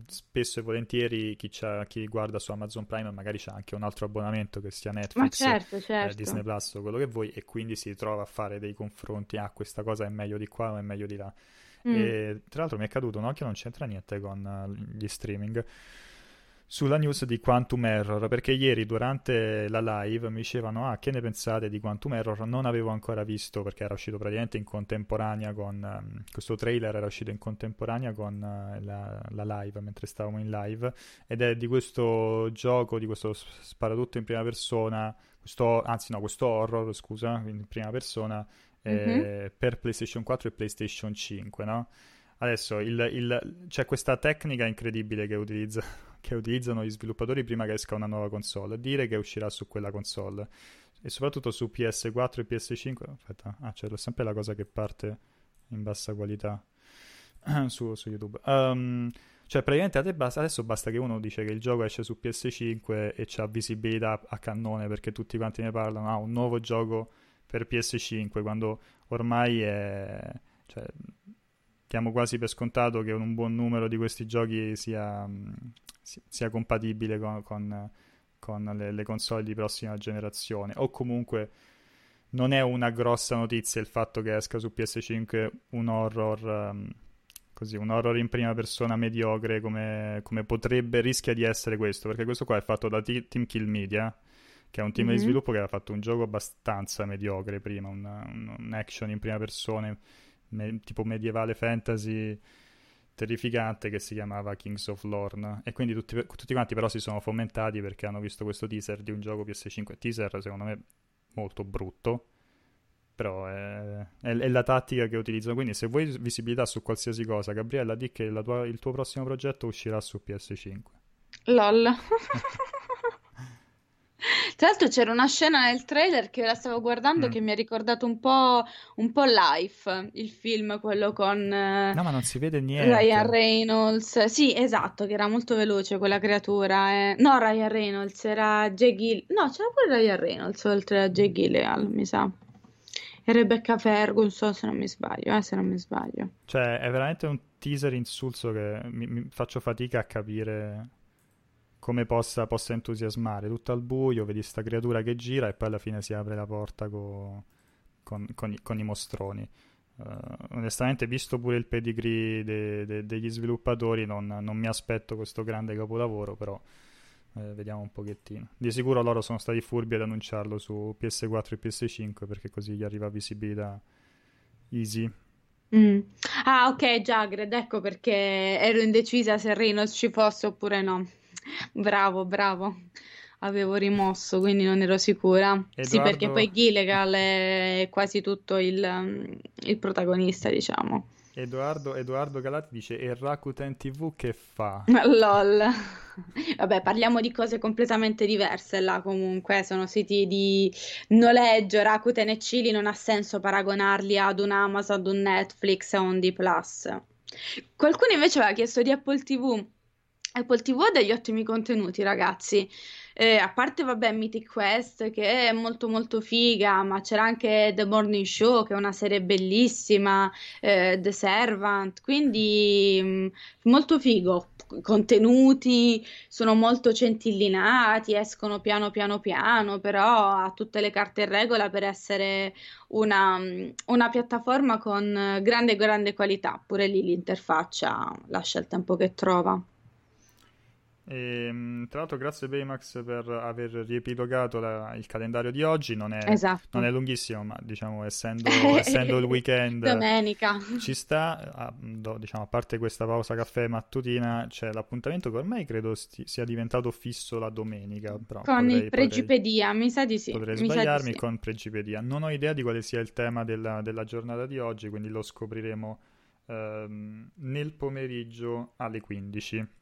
Spesso e volentieri chi, chi guarda su Amazon Prime magari c'ha anche un altro abbonamento che sia Netflix certo, eh, certo. Disney Plus o quello che vuoi e quindi si trova a fare dei confronti, ah questa cosa è meglio di qua o è meglio di là. Mm. E tra l'altro mi è caduto un occhio, non c'entra niente con eh, gli streaming. Sulla news di Quantum Error, perché ieri durante la live mi dicevano, ah, che ne pensate di Quantum Error? Non avevo ancora visto, perché era uscito praticamente in contemporanea con, um, questo trailer era uscito in contemporanea con uh, la, la, live, mentre stavamo in live, ed è di questo gioco, di questo sparatutto in prima persona, questo, anzi no, questo horror, scusa, in prima persona, eh, mm-hmm. per PlayStation 4 e PlayStation 5, no? Adesso il, il, c'è questa tecnica incredibile che utilizza *laughs* che utilizzano gli sviluppatori prima che esca una nuova console, dire che uscirà su quella console e soprattutto su PS4 e PS5. Aspetta, ah, c'è sempre la cosa che parte in bassa qualità *clears throat* su, su, YouTube. Um, cioè, praticamente adesso basta che uno dice che il gioco esce su PS5 e c'ha visibilità a cannone perché tutti quanti ne parlano. Ah, un nuovo gioco per PS5 quando ormai è. Cioè, diamo quasi per scontato che un buon numero di questi giochi sia, sia compatibile con, con, con le, le, console di prossima generazione o comunque non è una grossa notizia il fatto che esca su PS5 un horror um, così, un horror in prima persona mediocre come, come, potrebbe, rischia di essere questo perché questo qua è fatto da T- Team Kill Media che è un team mm-hmm. di sviluppo che aveva fatto un gioco abbastanza mediocre prima, un, un, un action in prima persona me, tipo medievale fantasy terrificante che si chiamava Kings of Lorne e quindi tutti, tutti, quanti però si sono fomentati perché hanno visto questo teaser di un gioco PS5 teaser secondo me molto brutto però è, è, è la tattica che utilizzano quindi se vuoi visibilità su qualsiasi cosa Gabriella di che tua, il tuo prossimo progetto uscirà su PS5 lol *laughs* Tra l'altro c'era una scena nel trailer che la stavo guardando mm. che mi ha ricordato un po', un po' Life, il film, quello con uh, no, ma non si vede niente. Ryan Reynolds. Sì, esatto, che era molto veloce quella creatura. Eh. No, Ryan Reynolds, era Jay Gill. No, c'era pure Ryan Reynolds oltre a Jay Gillial, mi sa. E Rebecca Ferguson, se non mi sbaglio, eh, se non mi sbaglio. Cioè, è veramente un teaser insulso che mi, mi faccio fatica a capire come possa, possa, entusiasmare. Tutto al buio, vedi sta creatura che gira e poi alla fine si apre la porta co, con, con, con, i, mostroni. Uh, onestamente, visto pure il pedigree de, de, degli sviluppatori, non, non, mi aspetto questo grande capolavoro, però eh, vediamo un pochettino. Di sicuro loro sono stati furbi ad annunciarlo su PS4 e PS5 perché così gli arriva visibilità easy. Mm. Ah, ok, Jagred, ecco perché ero indecisa se Reynolds ci fosse oppure no. Bravo, bravo. Avevo rimosso, quindi non ero sicura. Edoardo... Sì, perché poi Gilligan è quasi tutto il, il protagonista, diciamo. Edoardo, Edoardo Galati dice e Rakuten TV che fa? *laughs* LOL. Vabbè, parliamo di cose completamente diverse là comunque, sono siti di noleggio, Rakuten e Chili non ha senso paragonarli ad un Amazon, ad un Netflix, a un D+. Qualcuno invece aveva chiesto di Apple TV Apple TV ha degli ottimi contenuti, ragazzi. Eh, a parte, vabbè, Mythic Quest che è molto molto figa, ma c'era anche The Morning Show che è una serie bellissima, eh, The Servant, quindi mh, mm, molto figo. Contenuti sono molto centillinati, escono piano piano piano, però ha tutte le carte in regola per essere una, mm, una piattaforma con grande grande qualità. Pure lì l'interfaccia lascia il tempo che trova. E, ehm, tra l'altro, grazie Baymax per aver riepilogato la, il calendario di oggi. Non è, esatto. non è lunghissimo, ma diciamo, essendo, *laughs* essendo il weekend, domenica ci sta. A, diciamo, a parte questa pausa caffè mattutina, c'è l'appuntamento che ormai credo sti, sia diventato fisso la domenica. Però con potrei, il Pregipedia, potrei, mi sa di sì. Potrei sbagliarmi sì. con Pregipedia. Non ho idea di quale sia il tema della, della giornata di oggi, quindi lo scopriremo ehm, nel pomeriggio alle 15.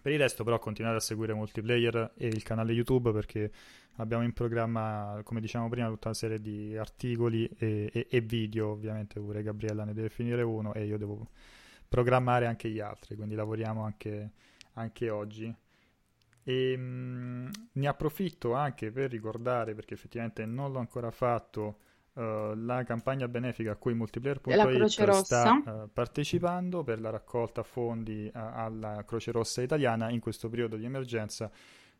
Per il resto però continuate a seguire Multiplayer e il canale YouTube perché abbiamo in programma, come diciamo prima, tutta una serie di articoli e, e, e video, ovviamente pure Gabriella ne deve finire uno e io devo programmare anche gli altri, quindi lavoriamo anche, anche oggi. E mh, mm, ne approfitto anche per ricordare, perché effettivamente non l'ho ancora fatto, Uh, la campagna benefica a cui Multiplayer.it sta uh, partecipando per la raccolta fondi uh, alla Croce Rossa italiana in questo periodo di emergenza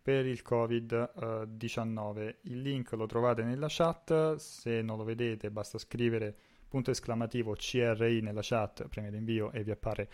per il Covid-19. Il link lo trovate nella chat, se non lo vedete basta scrivere punto esclamativo CRI nella chat, premete invio e vi appare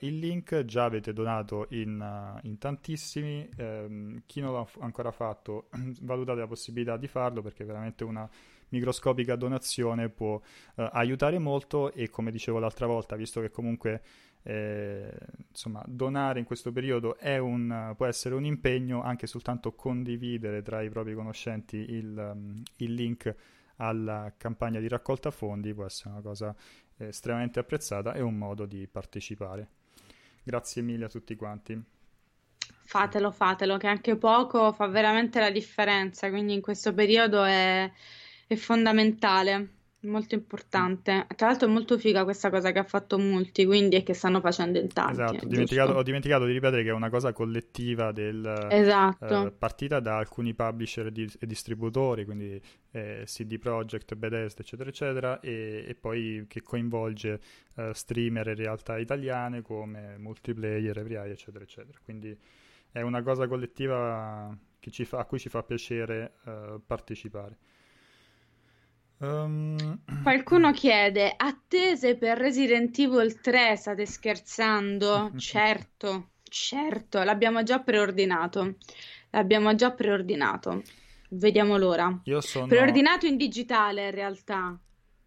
il link. Già avete donato in, in tantissimi, um, chi non l'ha f- ancora fatto *clears throat* valutate la possibilità di farlo perché è veramente una microscopica donazione può uh, aiutare molto e come dicevo l'altra volta, visto che comunque eh, insomma, donare in questo periodo un, può essere un impegno, anche soltanto condividere tra i propri conoscenti il, um, il link alla campagna di raccolta fondi può essere una cosa eh, estremamente apprezzata e un modo di partecipare. Grazie mille a tutti quanti. Fatelo, fatelo, che anche poco fa veramente la differenza, quindi in questo periodo è, è fondamentale. Molto importante. Tra l'altro è molto figa questa cosa che ha fatto molti, quindi è che stanno facendo in tanti. Esatto, ho dimenticato, ho dimenticato, di ripetere che è una cosa collettiva del, esatto. eh, partita da alcuni publisher e distributori, quindi eh, CD Projekt, Bethesda, eccetera, eccetera, e, e poi che coinvolge eh, streamer e realtà italiane come multiplayer, EVRI, eccetera, eccetera. Quindi è una cosa collettiva fa, a cui ci fa piacere eh, partecipare. Um... Qualcuno chiede: attese per Resident Evil 3? State scherzando? *laughs* certo, certo, l'abbiamo già preordinato. L'abbiamo già preordinato. Vediamo l'ora. Io sono... Preordinato in digitale in realtà.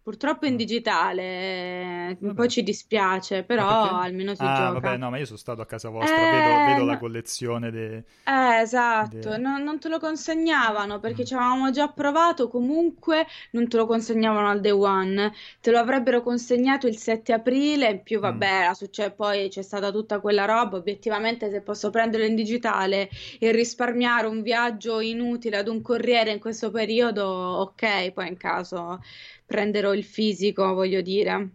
Purtroppo in mm. digitale, eh, un po' ci dispiace, però almeno si ah, gioca. vabbè, no, ma io sono stato a casa vostra, eh, vedo, vedo, la collezione de... Eh, esatto, de... non, non, te lo consegnavano perché mm. ci avevamo già provato, comunque non te lo consegnavano al day one, te lo avrebbero consegnato il 7 aprile, in più vabbè, mm. cioè, poi c'è stata tutta quella roba, obiettivamente se posso prenderlo in digitale e risparmiare un viaggio inutile ad un corriere in questo periodo, ok, poi in caso prenderò il fisico, voglio dire.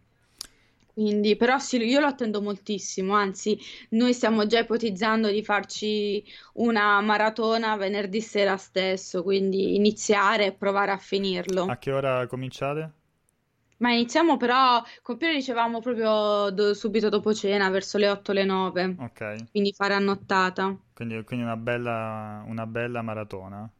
Quindi, però sì, io lo attendo moltissimo, anzi, noi stiamo già ipotizzando di farci una maratona venerdì sera stesso, quindi iniziare e provare a finirlo. A che ora cominciate? Ma iniziamo però, con Piero dicevamo proprio do, subito dopo cena, verso le 8 le 9. Ok. Quindi fare a nottata. Quindi, quindi una, bella, una bella maratona.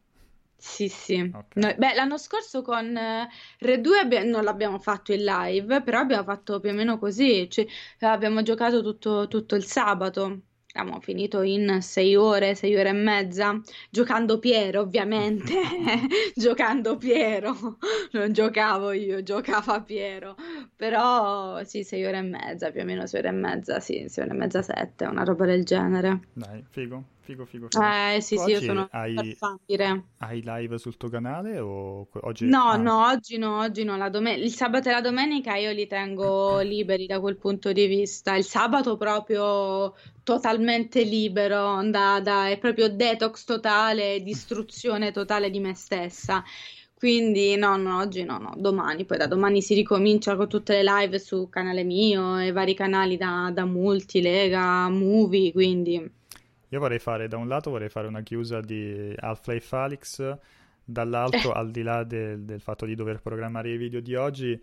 Sì, sì. Okay. Noi, beh, l'anno scorso con uh, Re 2 abbi- non l'abbiamo fatto in live, però abbiamo fatto più o meno così, cioè, abbiamo giocato tutto, tutto il sabato. Abbiamo finito in sei ore, sei ore e mezza, giocando Piero, ovviamente, *laughs* *laughs* giocando Piero, *laughs* non giocavo io, giocava Piero, però sì, sei ore e mezza, più o meno sei ore e mezza, sì, sei ore e mezza, sette, una roba del genere. Dai, figo. Figo, figo, figo. Eh sì, sì, io sono hai, hai live sul tuo canale o oggi? No, ah. no, oggi no, oggi no. La domen- il sabato e la domenica io li tengo *coughs* liberi da quel punto di vista. Il sabato proprio totalmente libero, da, da, è proprio detox totale, distruzione totale di me stessa. Quindi no, no, oggi no, no, domani, poi da domani si ricomincia con tutte le live su canale mio e vari canali da, da Multi, Lega, Movie, quindi io vorrei fare, da un lato vorrei fare una chiusa di Half-Life Alyx, dall'altro, *laughs* al di là del, del, fatto di dover programmare i video di oggi,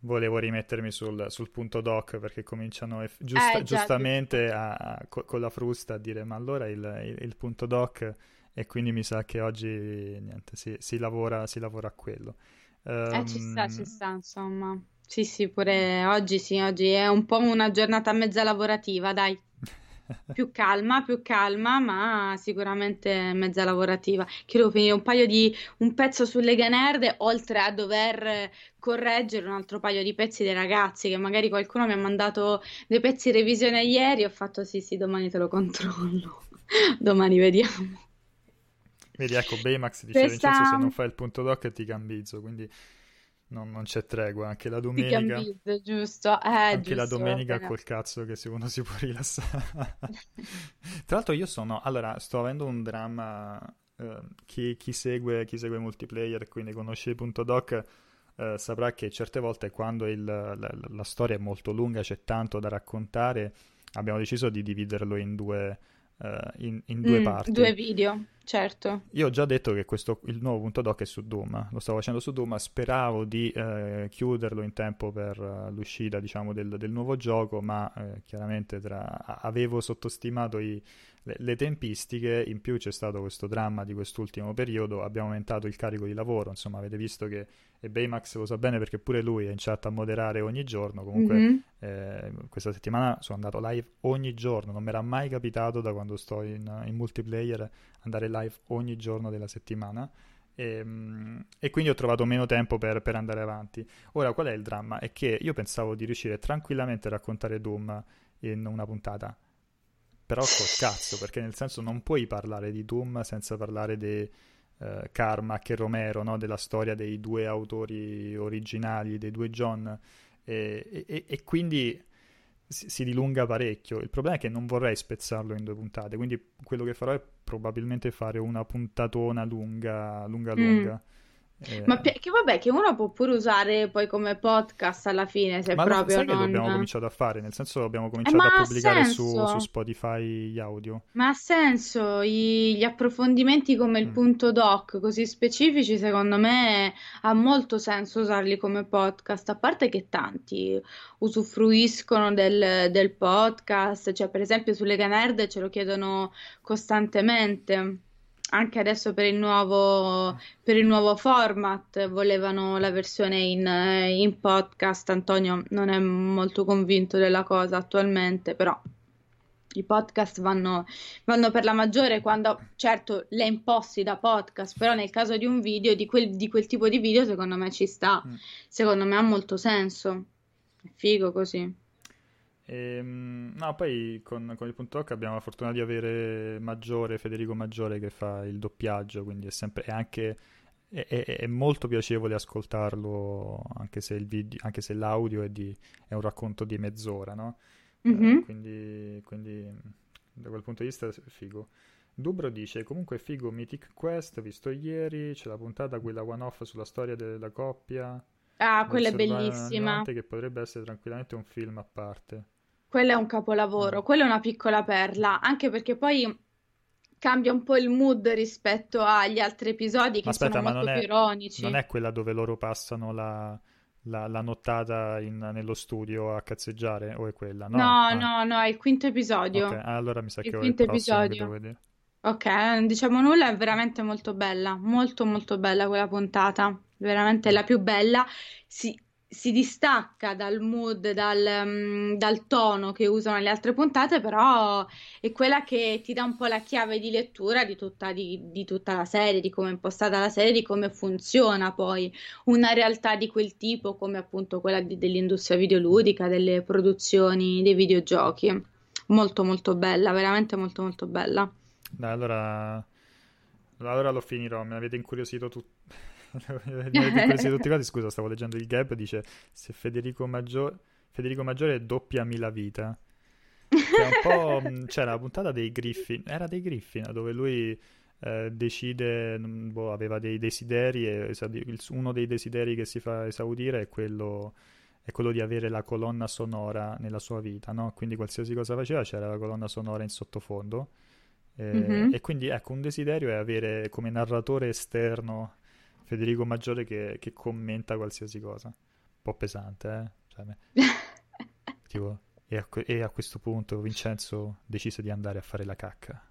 volevo rimettermi sul, sul punto doc perché cominciano giusta, eh, giustamente a, a, con la frusta a dire ma allora il, il, il, punto doc e quindi mi sa che oggi niente, si, si, lavora, si lavora a quello. Um, eh, ci sta, ci ehm, sta, insomma. Sì, sì, pure oggi sì, oggi è un po' una giornata mezza lavorativa, dai *laughs* più calma, più calma, ma sicuramente mezza lavorativa. Chiedo finire un paio di un pezzo sulle Lega Nerd, oltre a dover correggere un altro paio di pezzi dei ragazzi, che magari qualcuno mi ha mandato dei pezzi revisione ieri, ho fatto sì, sì, domani te lo controllo. *laughs* domani vediamo. Vedi, ecco, Baymax dice Questa... Vincenzo, se non fai il punto doc ti cambizzo, quindi non, non, c'è tregua, anche la domenica. Ambizio, giusto. Eh, anche giusto, la domenica col cazzo che se uno si può rilassare. *laughs* Tra l'altro io sono, allora, sto avendo un dramma, eh, chi, chi, segue, chi segue multiplayer, quindi conosce doc, eh, saprà che certe volte quando il, la, la, storia è molto lunga, c'è tanto da raccontare, abbiamo deciso di dividerlo in due in, in, due mm, parti. Due video, certo. Io ho già detto che questo, il nuovo punto doc è su Doom, lo stavo facendo su Doom, speravo di uh, chiuderlo in tempo per uh, l'uscita diciamo, del, del, nuovo gioco, ma chiaramente tra... avevo sottostimato i, le, le, tempistiche, in più c'è stato questo dramma di quest'ultimo periodo, abbiamo aumentato il carico di lavoro, insomma avete visto che e Baymax lo sa bene perché pure lui è in chat a moderare ogni giorno, comunque mm-hmm. eh, questa settimana sono andato live ogni giorno, non mi era mai capitato da quando sto in, in multiplayer andare live ogni giorno della settimana. E, ehm, e, quindi ho trovato meno tempo per, per, andare avanti. Ora, qual è il dramma? È che io pensavo di riuscire tranquillamente a raccontare Doom in una puntata. Però col cazzo, perché nel senso non puoi parlare di Doom senza parlare di uh, Carmack e Romero, no? della storia dei due autori originali, dei due John. E, e, e quindi si, si, dilunga parecchio. Il problema è che non vorrei spezzarlo in due puntate, quindi quello che farò è probabilmente fare una puntatona lunga, lunga, lunga. Eh... Ma che vabbè, che uno può pure usare poi come podcast alla fine, se ma proprio sai non... che abbiamo cominciato a fare, nel senso abbiamo cominciato eh, a pubblicare su, su, Spotify gli audio. Ma ha senso, I, gli approfondimenti come il mm. punto doc così specifici, secondo me ha molto senso usarli come podcast, a parte che tanti usufruiscono del, del podcast, cioè per esempio sulle Nerd ce lo chiedono costantemente anche adesso per il nuovo, per il nuovo format volevano la versione in, in, podcast. Antonio non è molto convinto della cosa attualmente, però i podcast vanno, vanno per la maggiore quando certo le imposti da podcast, però nel caso di un video, di quel, di quel tipo di video, secondo me ci sta. Mm. Secondo me ha molto senso. È figo così. E, ehm, no, poi con, con, il punto doc abbiamo la fortuna di avere Maggiore, Federico Maggiore che fa il doppiaggio, quindi è sempre è anche è, è, è molto piacevole ascoltarlo anche se, video, anche se l'audio è, di, è, un racconto di mezz'ora, no? Mm-hmm. Eh, quindi, quindi, da quel punto di vista è figo. Dubro dice comunque figo Mythic Quest, visto ieri, c'è la puntata quella one off sulla storia della coppia. Ah, quella è bellissima. Che potrebbe essere tranquillamente un film a parte. Quello è un capolavoro, mm. quella è una piccola perla, anche perché poi cambia un po' il mood rispetto agli altri episodi che aspetta, sono molto più ironici. Non è quella dove loro passano la, la, la nottata in, nello studio a cazzeggiare o è quella? No, no, ah. no, no, è il quinto episodio. Okay. allora mi sa il che quinto è il episodio. vedere. Ok, non diciamo nulla, è veramente molto bella, molto molto bella quella puntata, veramente la più bella. Si, si distacca dal mood, dal, um, dal, tono che usano le altre puntate, però è quella che ti dà un po' la chiave di lettura di tutta, di, di tutta la serie, di come è impostata la serie, di come funziona poi una realtà di quel tipo, come appunto quella di, dell'industria videoludica, delle produzioni dei videogiochi. Molto molto bella, veramente molto molto bella. Dai, allora, allora lo finirò, mi avete incuriosito tutti tutti quanti, scusa, stavo leggendo il gap, dice se Federico, Maggiore, Federico Maggiore doppiami la vita. Che è un po'... Mm, *laughs* c'era la puntata dei Griffin, era dei Griffin, dove lui eh, decide, mm, boh, aveva dei desideri e uno dei desideri che si fa esaudire è quello, è quello di avere la colonna sonora nella sua vita, no? Quindi qualsiasi cosa faceva c'era la colonna sonora in sottofondo. Eh, mm-hmm. E quindi ecco, un desiderio è avere come narratore esterno Federico Maggiore che, che commenta qualsiasi cosa. Un po' pesante, eh? Cioè, *laughs* tipo, e, a, e a questo punto Vincenzo decise di andare a fare la cacca.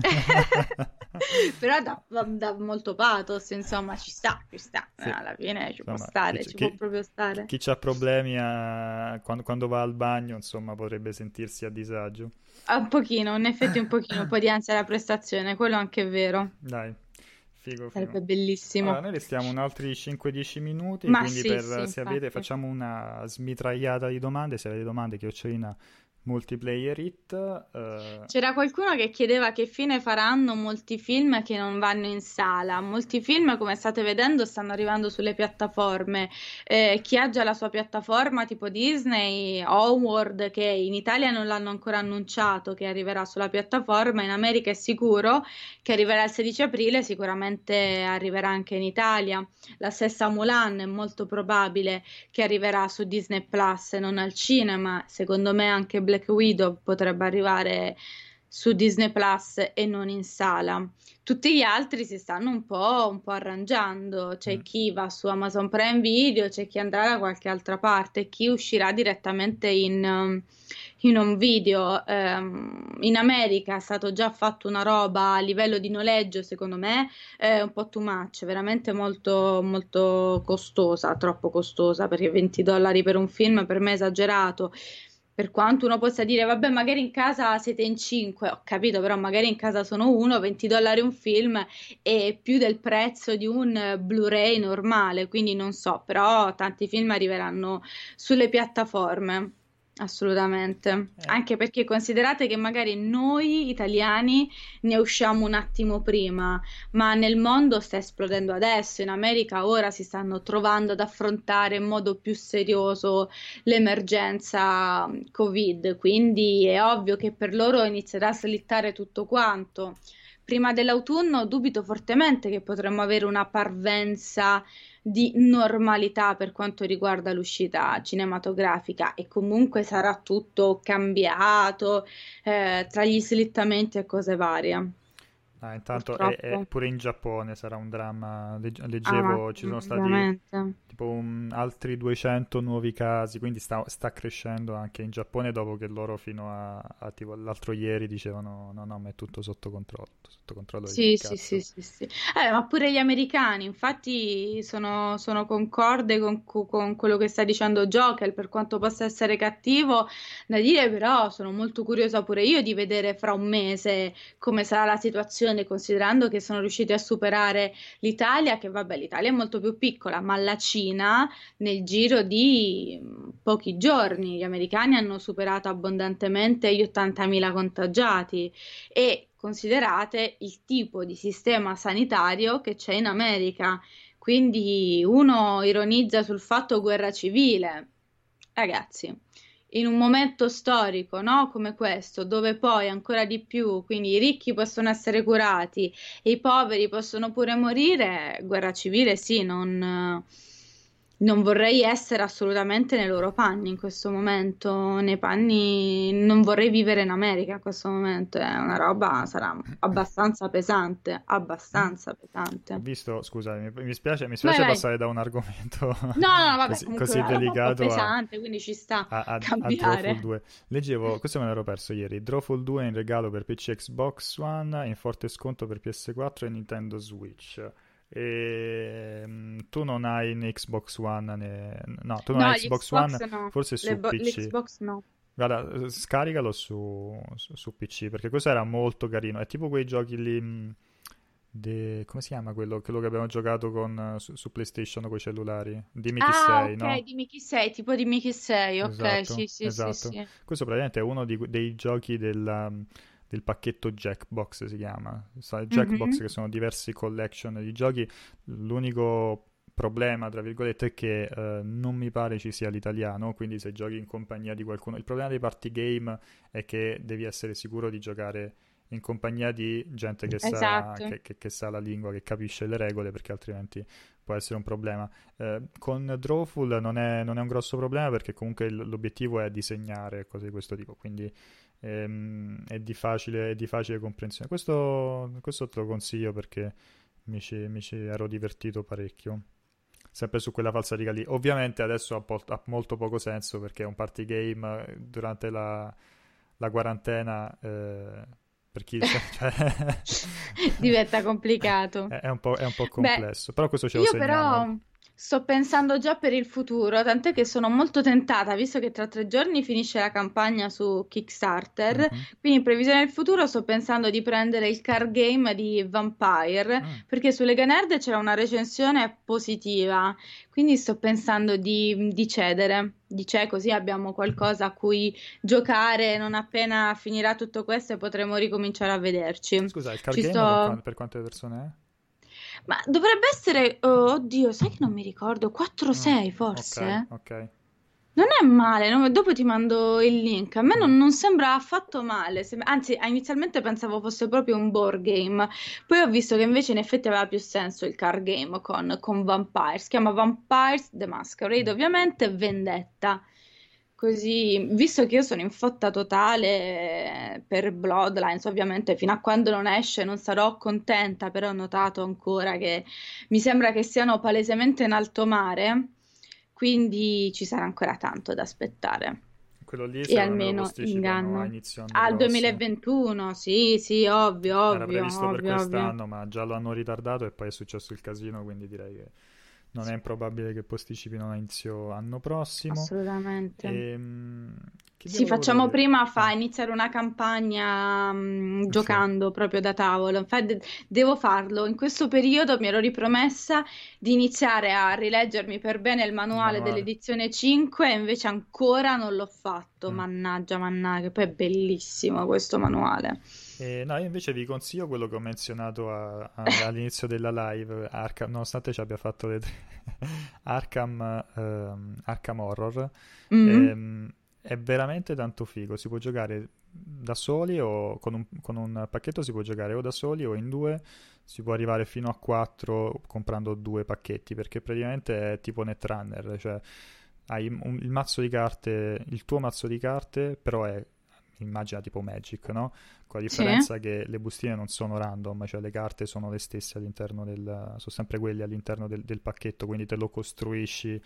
*laughs* però dà, dà, molto pathos insomma ci sta ci sta sì. alla fine ci insomma, può stare chi, ci chi, può proprio stare chi ha problemi a... quando, quando, va al bagno insomma potrebbe sentirsi a disagio un pochino in effetti un pochino un po' di ansia alla prestazione quello anche è vero dai Figo, Sarebbe bellissimo. Allora, noi restiamo un altri 5-10 minuti, Ma quindi sì, per, sì, se avete facciamo una smitragliata di domande, se avete domande chiocciolina multiplayer hit. Uh... C'era qualcuno che chiedeva che fine faranno molti film che non vanno in sala. Molti film, come state vedendo, stanno arrivando sulle piattaforme. Eh, chi ha già la sua piattaforma, tipo Disney, Onward, che in Italia non l'hanno ancora annunciato, che arriverà sulla piattaforma, in America è sicuro che arriverà il 16 aprile, sicuramente arriverà anche in Italia. La stessa Mulan è molto probabile che arriverà su Disney Plus non al cinema. Secondo me anche Black Widow potrebbe arrivare su Disney Plus e non in sala. Tutti gli altri si stanno un po', un po arrangiando. C'è mm. chi va su Amazon Prime Video, c'è chi andrà da qualche altra parte, chi uscirà direttamente in, in un video. Ehm, in America è stato già fatto una roba a livello di noleggio, secondo me, è un po' too much, veramente molto, molto costosa, troppo costosa, perché 20 dollari per un film per me è esagerato per quanto uno possa dire, vabbè, magari in casa siete in 5, ho capito, però magari in casa sono uno, 20 dollari un film e più del prezzo di un Blu-ray normale, quindi non so, però tanti film arriveranno sulle piattaforme. Assolutamente, eh. anche perché considerate che magari noi italiani ne usciamo un attimo prima, ma nel mondo sta esplodendo adesso, in America ora si stanno trovando ad affrontare in modo più serioso l'emergenza Covid, quindi è ovvio che per loro inizierà a slittare tutto quanto. Prima dell'autunno dubito fortemente che potremmo avere una parvenza di normalità per quanto riguarda l'uscita cinematografica e comunque sarà tutto cambiato eh, tra gli slittamenti e cose varie. Ah, intanto è, è pure in Giappone sarà un dramma. Leggevo, ah, ci sono stati tipo un, altri 200 nuovi casi, quindi sta, sta, crescendo anche in Giappone dopo che loro fino a, a tipo, l'altro ieri dicevano no, no, ma è tutto sotto controllo. Sotto controllo sì, sì, sì, sì, sì. Eh, ma pure gli americani, infatti sono, sono concorde con, con, quello che sta dicendo Joker, per quanto possa essere cattivo da dire, però sono molto curiosa pure io di vedere fra un mese come sarà la situazione situazione, considerando che sono riusciti a superare l'Italia, che vabbè, l'Italia è molto più piccola, ma la Cina nel giro di mm, pochi giorni, gli americani hanno superato abbondantemente gli 80.000 contagiati e considerate il tipo di sistema sanitario che c'è in America. Quindi uno ironizza sul fatto guerra civile. Ragazzi, in un momento storico no? come questo, dove poi ancora di più, quindi i ricchi possono essere curati e i poveri possono pure morire, guerra civile sì, non non vorrei essere assolutamente nei loro panni in questo momento, nei panni non vorrei vivere in America in questo momento, è una roba sarà abbastanza pesante, abbastanza pesante. Visto, scusa, mi, mi spiace, mi spiace vai, passare vai. da un argomento no, no, vabbè, così, così delicato pesante, a, quindi ci sta a, a, cambiare. a 2. Leggevo, questo me l'ero perso ieri, Drawful 2 in regalo per PC Xbox One in forte sconto per PS4 e Nintendo Switch. E, um, tu non hai un Xbox One, ne... no, tu non no, hai Xbox, Xbox One, no. forse su bo- PC. L'Xbox no. Guarda, scaricalo su, su, su, PC perché questo era molto carino. È tipo quei giochi lì. Mm, de... come si chiama quello, quello che abbiamo giocato con, su, su, PlayStation con i cellulari? Dimmi chi ah, sei, ok, no? dimmi chi sei, tipo dimmi chi sei, ok, esatto, sì, sì, esatto. sì, sì. Questo praticamente è uno di, dei giochi della del pacchetto Jackbox si chiama. Jackbox mm-hmm. che sono diversi collection di giochi. L'unico problema, tra virgolette, è che eh, non mi pare ci sia l'italiano, quindi se giochi in compagnia di qualcuno... Il problema dei party game è che devi essere sicuro di giocare in compagnia di gente che, esatto. sa, che, che, che, sa, la lingua, che capisce le regole, perché altrimenti può essere un problema. Eh, con Drawful non è, non è, un grosso problema perché comunque l'obiettivo è disegnare cose di questo tipo, quindi ehm, è, di facile, è, di facile, comprensione. Questo, questo, te lo consiglio perché mi ci, mi ci, ero divertito parecchio. Sempre su quella falsa riga lì. Ovviamente adesso ha, po- ha, molto poco senso perché è un party game eh, durante la, la quarantena. Eh, per chi *laughs* *laughs* cioè... diventa complicato. È, è, un po', è un po' complesso, Beh, però questo ce lo segniamo. Però Sto pensando già per il futuro, tant'è che sono molto tentata, visto che tra tre giorni finisce la campagna su Kickstarter, mm-hmm. quindi in previsione del futuro sto pensando di prendere il card game di Vampire, mm. perché su Lega Nerd c'era una recensione positiva, quindi sto pensando di, di cedere, di cioè così abbiamo qualcosa a cui giocare non appena finirà tutto questo e potremo ricominciare a vederci. Scusa, il card Ci game sto... per, per quante persone è? Ma dovrebbe essere, oh, oddio, sai che non mi ricordo, 4-6 mm, forse? Ok, ok. Non è male, no? dopo ti mando il link. A me non, non sembra affatto male, sem- anzi, inizialmente pensavo fosse proprio un board game. Poi ho visto che invece in effetti aveva più senso il card game con, con Vampires. Si chiama Vampires The Masquerade, ovviamente Vendetta. Così, visto che io sono in fotta totale per Bloodlines, ovviamente fino a quando non esce non sarò contenta, però ho notato ancora che mi sembra che siano palesemente in alto mare, quindi ci sarà ancora tanto da aspettare. quello lì e almeno inganno. Al 2021, sì, sì, ovvio, ovvio. Era previsto ovvio, per quest'anno, ma già lo hanno ritardato e poi è successo il casino, quindi direi che non è improbabile che posticipino a inizio anno prossimo. Assolutamente. E, ehm, sì, facciamo dire? prima fa iniziare una campagna mh, giocando sì. proprio da tavolo. Infatti, devo farlo. In questo periodo mi ero ripromessa di iniziare a rileggermi per bene il manuale, manuale. dell'edizione 5 e invece ancora non l'ho fatto. Mm. Mannaggia, mannaggia, poi è bellissimo questo manuale. Eh, no, io invece vi consiglio quello che ho menzionato a, a, *laughs* all'inizio della live, Arkham, nonostante ci abbia fatto le tre *laughs* Arkham, ehm, Arkham Horror. Mm-hmm. Ehm, è veramente tanto figo, si può giocare da soli o con un, con un, pacchetto si può giocare o da soli o in due, si può arrivare fino a quattro comprando due pacchetti perché praticamente è tipo Netrunner, cioè hai un, il mazzo di carte, il tuo mazzo di carte però è immagina tipo Magic, no? Con la differenza sì. che le bustine non sono random, cioè le carte sono le stesse all'interno del, sono sempre quelle all'interno del, del pacchetto, quindi te lo costruisci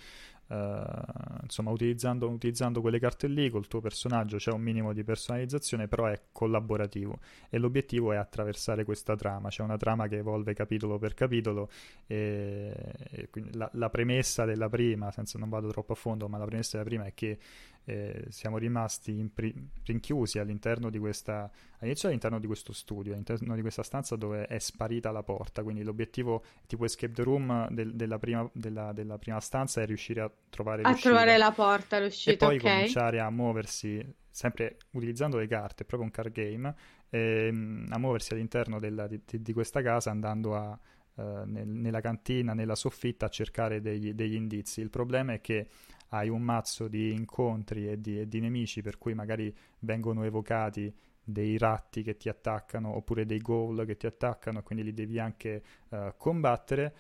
Uh, insomma, utilizzando, utilizzando, quelle carte lì col tuo personaggio c'è un minimo di personalizzazione, però è collaborativo e l'obiettivo è attraversare questa trama. C'è una trama che evolve capitolo per capitolo e, e la, la, premessa della prima, senza non vado troppo a fondo, ma la premessa della prima è che eh, siamo rimasti impri- rinchiusi all'interno di questa all'inizio all'interno di questo studio, all'interno di questa stanza dove è sparita la porta, quindi l'obiettivo tipo escape the room del, della, prima, della, della, prima, stanza è riuscire a trovare a trovare la porta, l'uscita, e poi okay. cominciare a muoversi sempre utilizzando le carte, proprio un card game, ehm, a muoversi all'interno della, di, di, questa casa andando a nel, nella cantina, nella soffitta a cercare degli, degli, indizi. Il problema è che hai un mazzo di incontri e di, e di nemici per cui magari vengono evocati dei ratti che ti attaccano oppure dei ghoul che ti attaccano quindi li devi anche uh, combattere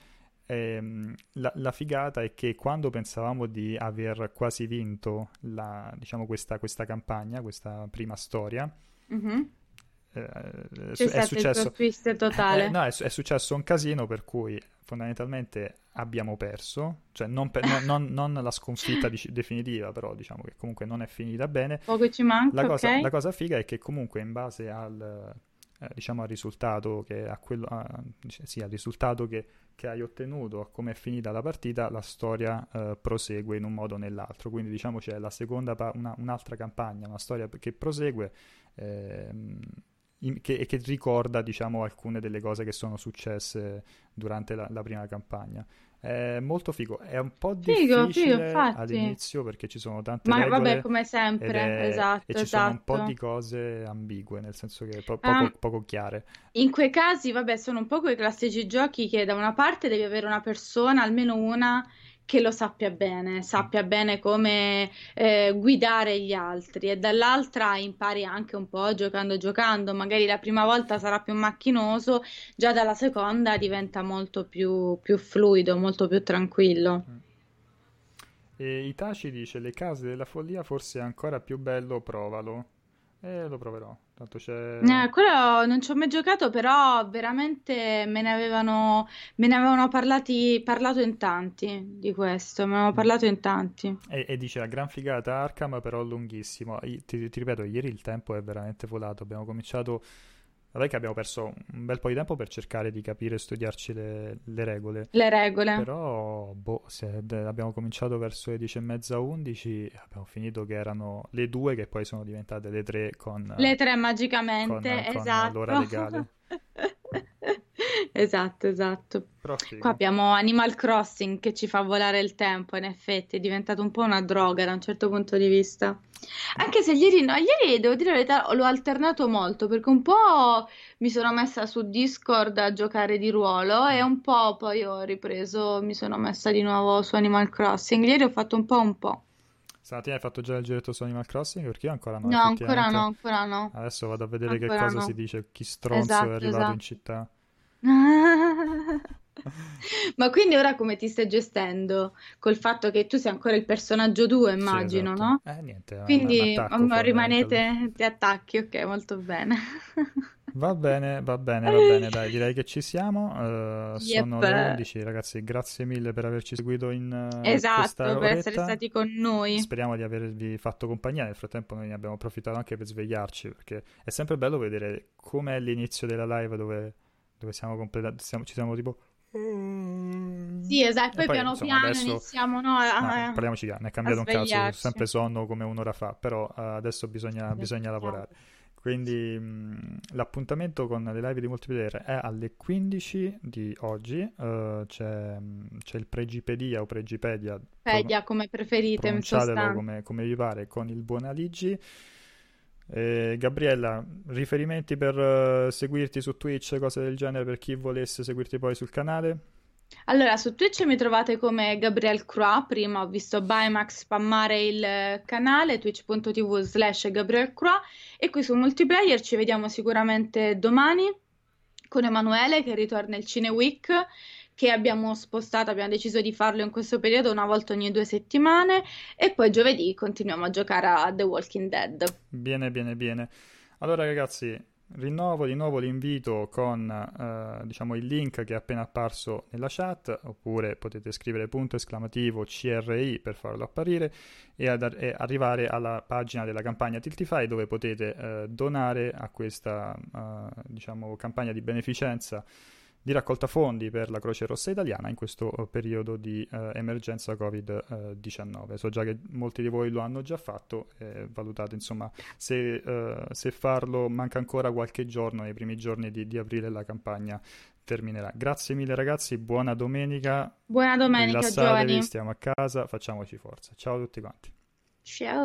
e, ehm, la, la, figata è che quando pensavamo di aver quasi vinto la, diciamo questa, questa, campagna, questa prima storia, mm-hmm. Eh, C'è è, successo, il totale. Eh, no, è, è, successo un casino per cui fondamentalmente abbiamo perso, cioè non, per, non, non, non la sconfitta di, definitiva, però diciamo che comunque non è finita bene. Poco ci manca, la cosa, okay. la cosa figa è che comunque in base al, eh, diciamo al risultato che, a quello, a, sì, al risultato che, che, hai ottenuto, a come è finita la partita, la storia eh, prosegue in un modo o nell'altro. Quindi diciamo c'è la seconda, pa- una, un'altra campagna, una storia che prosegue. Ehm, in, che, che, ricorda diciamo alcune delle cose che sono successe durante la, la prima campagna. È molto figo, è un po' difficile figo, figo, all'inizio perché ci sono tante Ma regole. vabbè, come sempre, è... esatto. E ci esatto. sono un po' di esatto. cose ambigue, nel senso che po- poco, um, poco chiare. In quei casi, vabbè, sono un po' quei classici giochi che da una parte devi avere una persona, almeno una, che lo sappia bene, sappia bene come eh, guidare gli altri e dall'altra impari anche un po' giocando giocando, magari la prima volta sarà più macchinoso, già dalla seconda diventa molto più, più fluido, molto più tranquillo. E Itachi dice le case della follia forse è ancora più bello, provalo. E lo proverò. Tanto c'è... Eh, quello non ci ho mai giocato, però veramente me ne avevano, me ne avevano parlati, parlato in tanti di questo, me ne avevano mm. parlato in tanti. E, e dice la gran figata Arkham, però lunghissimo. Ti, ti ripeto, ieri il tempo è veramente volato. Abbiamo cominciato Vabbè che abbiamo perso un bel po' di tempo per cercare di capire e studiarci le, le regole. Le regole. Però, boh, abbiamo cominciato verso le 10 e mezza, 11, abbiamo finito che erano le due che poi sono diventate le tre con... Le tre magicamente, con, esatto. Con l'ora legale. *laughs* esatto, esatto. Qua abbiamo Animal Crossing che ci fa volare il tempo, in effetti, è diventato un po' una droga da un certo punto di vista. Anche se ieri, no, ieri devo dire la verità, l'ho alternato molto perché un po' mi sono messa su Discord a giocare di ruolo e un po' poi ho ripreso, mi sono messa di nuovo su Animal Crossing. Ieri ho fatto un po' un po'. Stamattina hai fatto già il giretto su Animal Crossing? Perché io ancora no. No, ancora no, ancora no. Adesso vado a vedere ancora che cosa no. si dice. Chi stronzo esatto, è arrivato esatto. in città. *laughs* Ma quindi ora come ti stai gestendo? Col fatto che tu sei ancora il personaggio 2, immagino, sì, esatto. no? Eh, niente. Quindi attacco, rimanete, ti attacchi, ok, molto bene. *laughs* Va bene, va bene, va bene, dai, direi che ci siamo. Uh, yep. Sono le 11, ragazzi, grazie mille per averci seguito in uh, Esatto, per essere stati con noi. Speriamo di avervi fatto compagnia, nel frattempo noi ne abbiamo approfittato anche per svegliarci, perché è sempre bello vedere com'è l'inizio della live dove, dove siamo completati, siamo, ci siamo tipo... Sì, esatto, poi, poi piano insomma, piano adesso... iniziamo no, a... no, parliamoci chiaro, ne è cambiato un cazzo, sempre sonno come un'ora fa, però uh, adesso bisogna, bisogna lavorare. Quindi mh, l'appuntamento con le live di multiplayer è alle 15 di oggi. Uh, c'è, c'è, il Pregipedia o Pregipedia. Pedia, pro- come preferite, sostanza. Come, come vi pare, con il buon Aligi. Eh, Gabriella, riferimenti per uh, seguirti su Twitch, cose del genere, per chi volesse seguirti poi sul canale? Allora, su Twitch mi trovate come Gabriel Croix, prima ho visto Bymax spammare il canale, twitch.tv slash Gabriel Croix, e qui su Multiplayer ci vediamo sicuramente domani con Emanuele che ritorna il Cine Week, che abbiamo spostato, abbiamo deciso di farlo in questo periodo una volta ogni due settimane, e poi giovedì continuiamo a giocare a The Walking Dead. Bene, bene, bene. Allora ragazzi, Rinnovo di nuovo l'invito con eh, diciamo il link che è appena apparso nella chat, oppure potete scrivere punto esclamativo CRI per farlo apparire e, ad, e arrivare alla pagina della campagna Tiltify dove potete eh, donare a questa eh, diciamo, campagna di beneficenza di raccolta fondi per la Croce Rossa Italiana in questo eh, periodo di uh, emergenza Covid-19. So già che molti di voi lo hanno già fatto, eh, valutate insomma se, uh, se, farlo manca ancora qualche giorno, nei primi giorni di, di, aprile la campagna terminerà. Grazie mille ragazzi, buona domenica. Buona domenica, Rilassatevi, stiamo a casa, facciamoci forza. Ciao a tutti quanti. Ciao.